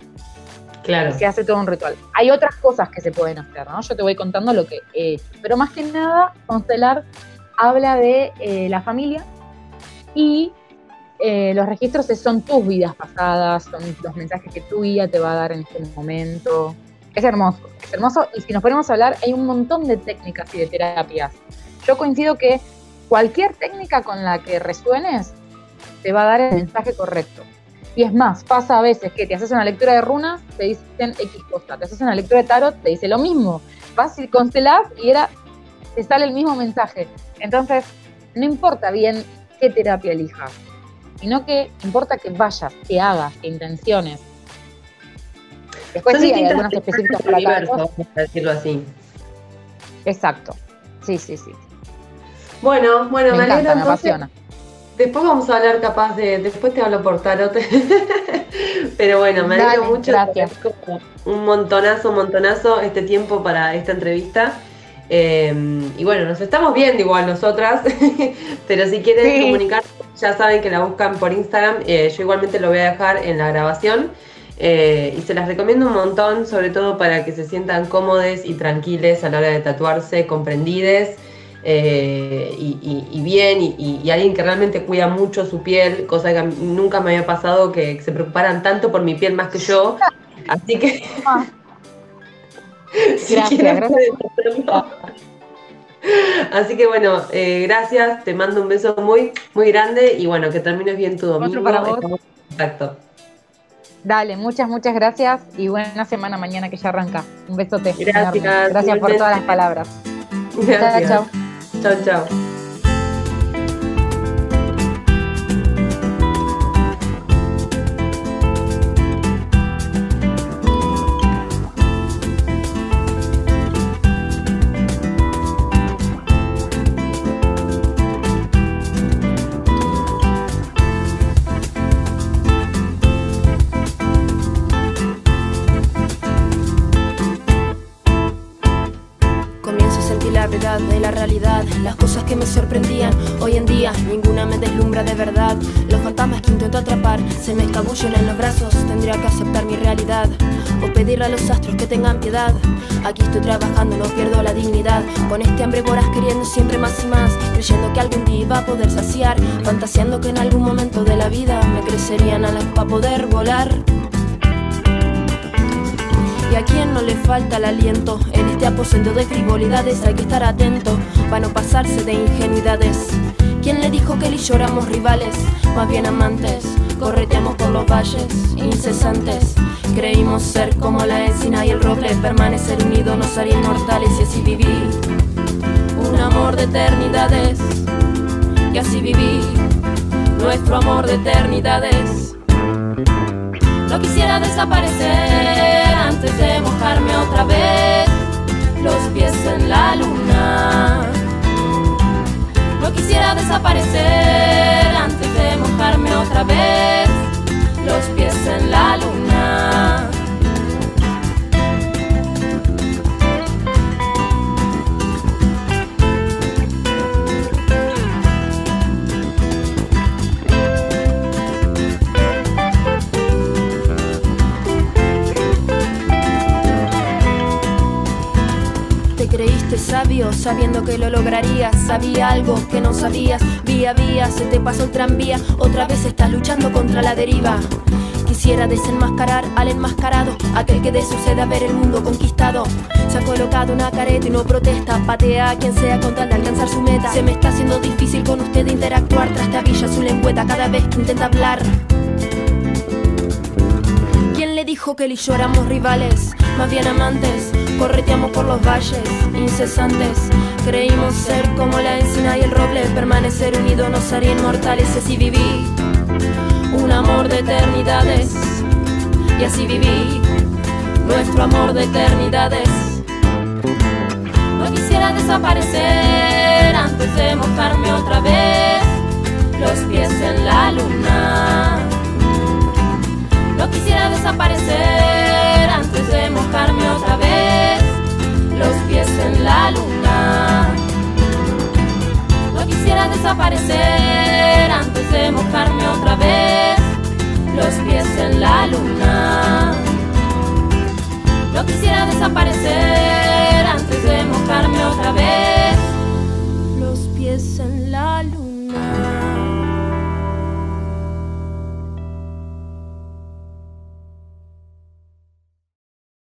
[SPEAKER 5] Claro. se hace todo un ritual. Hay otras cosas que se pueden hacer, ¿no? Yo te voy contando lo que he hecho. Pero más que nada, constelar habla de eh, la familia y eh, los registros son tus vidas pasadas, son los mensajes que tu guía te va a dar en este momento. Es hermoso, es hermoso. Y si nos ponemos a hablar, hay un montón de técnicas y de terapias. Yo coincido que cualquier técnica con la que resuenes te va a dar el mensaje correcto. Y es más, pasa a veces que te haces una lectura de runas, te dicen X cosa. Te haces una lectura de tarot, te dice lo mismo. Vas y constelás y era, te sale el mismo mensaje. Entonces, no importa bien qué terapia elijas, sino que importa que vayas, que hagas, que intenciones.
[SPEAKER 4] Después sí, hay algunas específicas para cada decirlo así.
[SPEAKER 5] Exacto. Sí, sí, sí.
[SPEAKER 4] Bueno, bueno, me, me apasiona. Después vamos a hablar capaz de, después te hablo por tarot. Pero bueno, me alegro mucho.
[SPEAKER 5] Gracias.
[SPEAKER 4] Un montonazo, un montonazo este tiempo para esta entrevista. Em, y bueno, nos estamos viendo igual nosotras, pero si quieren comunicar, ya saben que la buscan por Instagram. Eh, yo igualmente lo voy a dejar en la grabación. Eh, y se las recomiendo un montón, sobre todo para que se sientan cómodes y tranquiles a la hora de tatuarse, comprendides. Eh, y, bien, y, alguien que realmente cuida mucho su piel, cosa que nunca me había pasado que se preocuparan tanto por mi piel más que yo. Así que.
[SPEAKER 5] gracias, gracias.
[SPEAKER 4] Así que bueno, eh, gracias, te mando un beso muy, muy grande y bueno, que termines bien tu domingo.
[SPEAKER 5] para vos. Estamos en contacto. Dale, muchas, muchas gracias y buena semana mañana que ya arranca. Un besote.
[SPEAKER 4] Gracias.
[SPEAKER 5] Gracias por todas las palabras.
[SPEAKER 4] Gracias. Chao, chao. Chao, chao.
[SPEAKER 6] Me sorprendían. Hoy en día ninguna me deslumbra de verdad. Los fantasmas que intento atrapar se me escabullen en los brazos. Tendría que aceptar mi realidad o pedirle a los astros que tengan piedad. Aquí estoy trabajando, no pierdo la dignidad. Con este hambre voraz queriendo siempre más y más, creyendo que algún día iba a poder saciar, fantaseando que en algún momento de la vida me crecerían alas para poder volar. Y a quien no le falta el aliento en este aposento de frivolidades hay que estar atento para no pasarse de ingenuidades. ¿Quién le dijo que él y yo rivales? Más bien amantes, correteamos por los valles incesantes. Creímos ser como la encina y el roble, permanecer unidos nos haría inmortales y así viví. Un amor de eternidades, y así viví nuestro amor de eternidades. No quisiera desaparecer antes de mojarme otra vez los pies en la luna. Quisiera desaparecer antes de mojarme otra vez los pies en la luna. Sabiendo que lo lograrías. Sabía algo que no sabías. Vía vía se te pasó el tranvía. Otra vez estás luchando contra la deriva. Quisiera desenmascarar al enmascarado, aquel que de ver el mundo conquistado. Se ha colocado una careta y no protesta, patea a quien sea con tal alcanzar su meta. Se me está haciendo difícil con usted interactuar, trastabilla su lengüeta cada vez que intenta hablar. ¿Quién le dijo que él y yo éramos rivales? Más bien amantes, correteamos por los valles incesantes. Creímos ser como la encina y el roble, permanecer unidos nos haría inmortales y así viví un amor de eternidades. Y así viví nuestro amor de eternidades. No quisiera desaparecer antes de mojarme otra vez los pies en la luna. No quisiera desaparecer antes de mojarme otra vez la luna. No quisiera desaparecer antes de mojarme otra vez los pies en la luna. No quisiera desaparecer antes de mojarme otra vez los pies en la luna.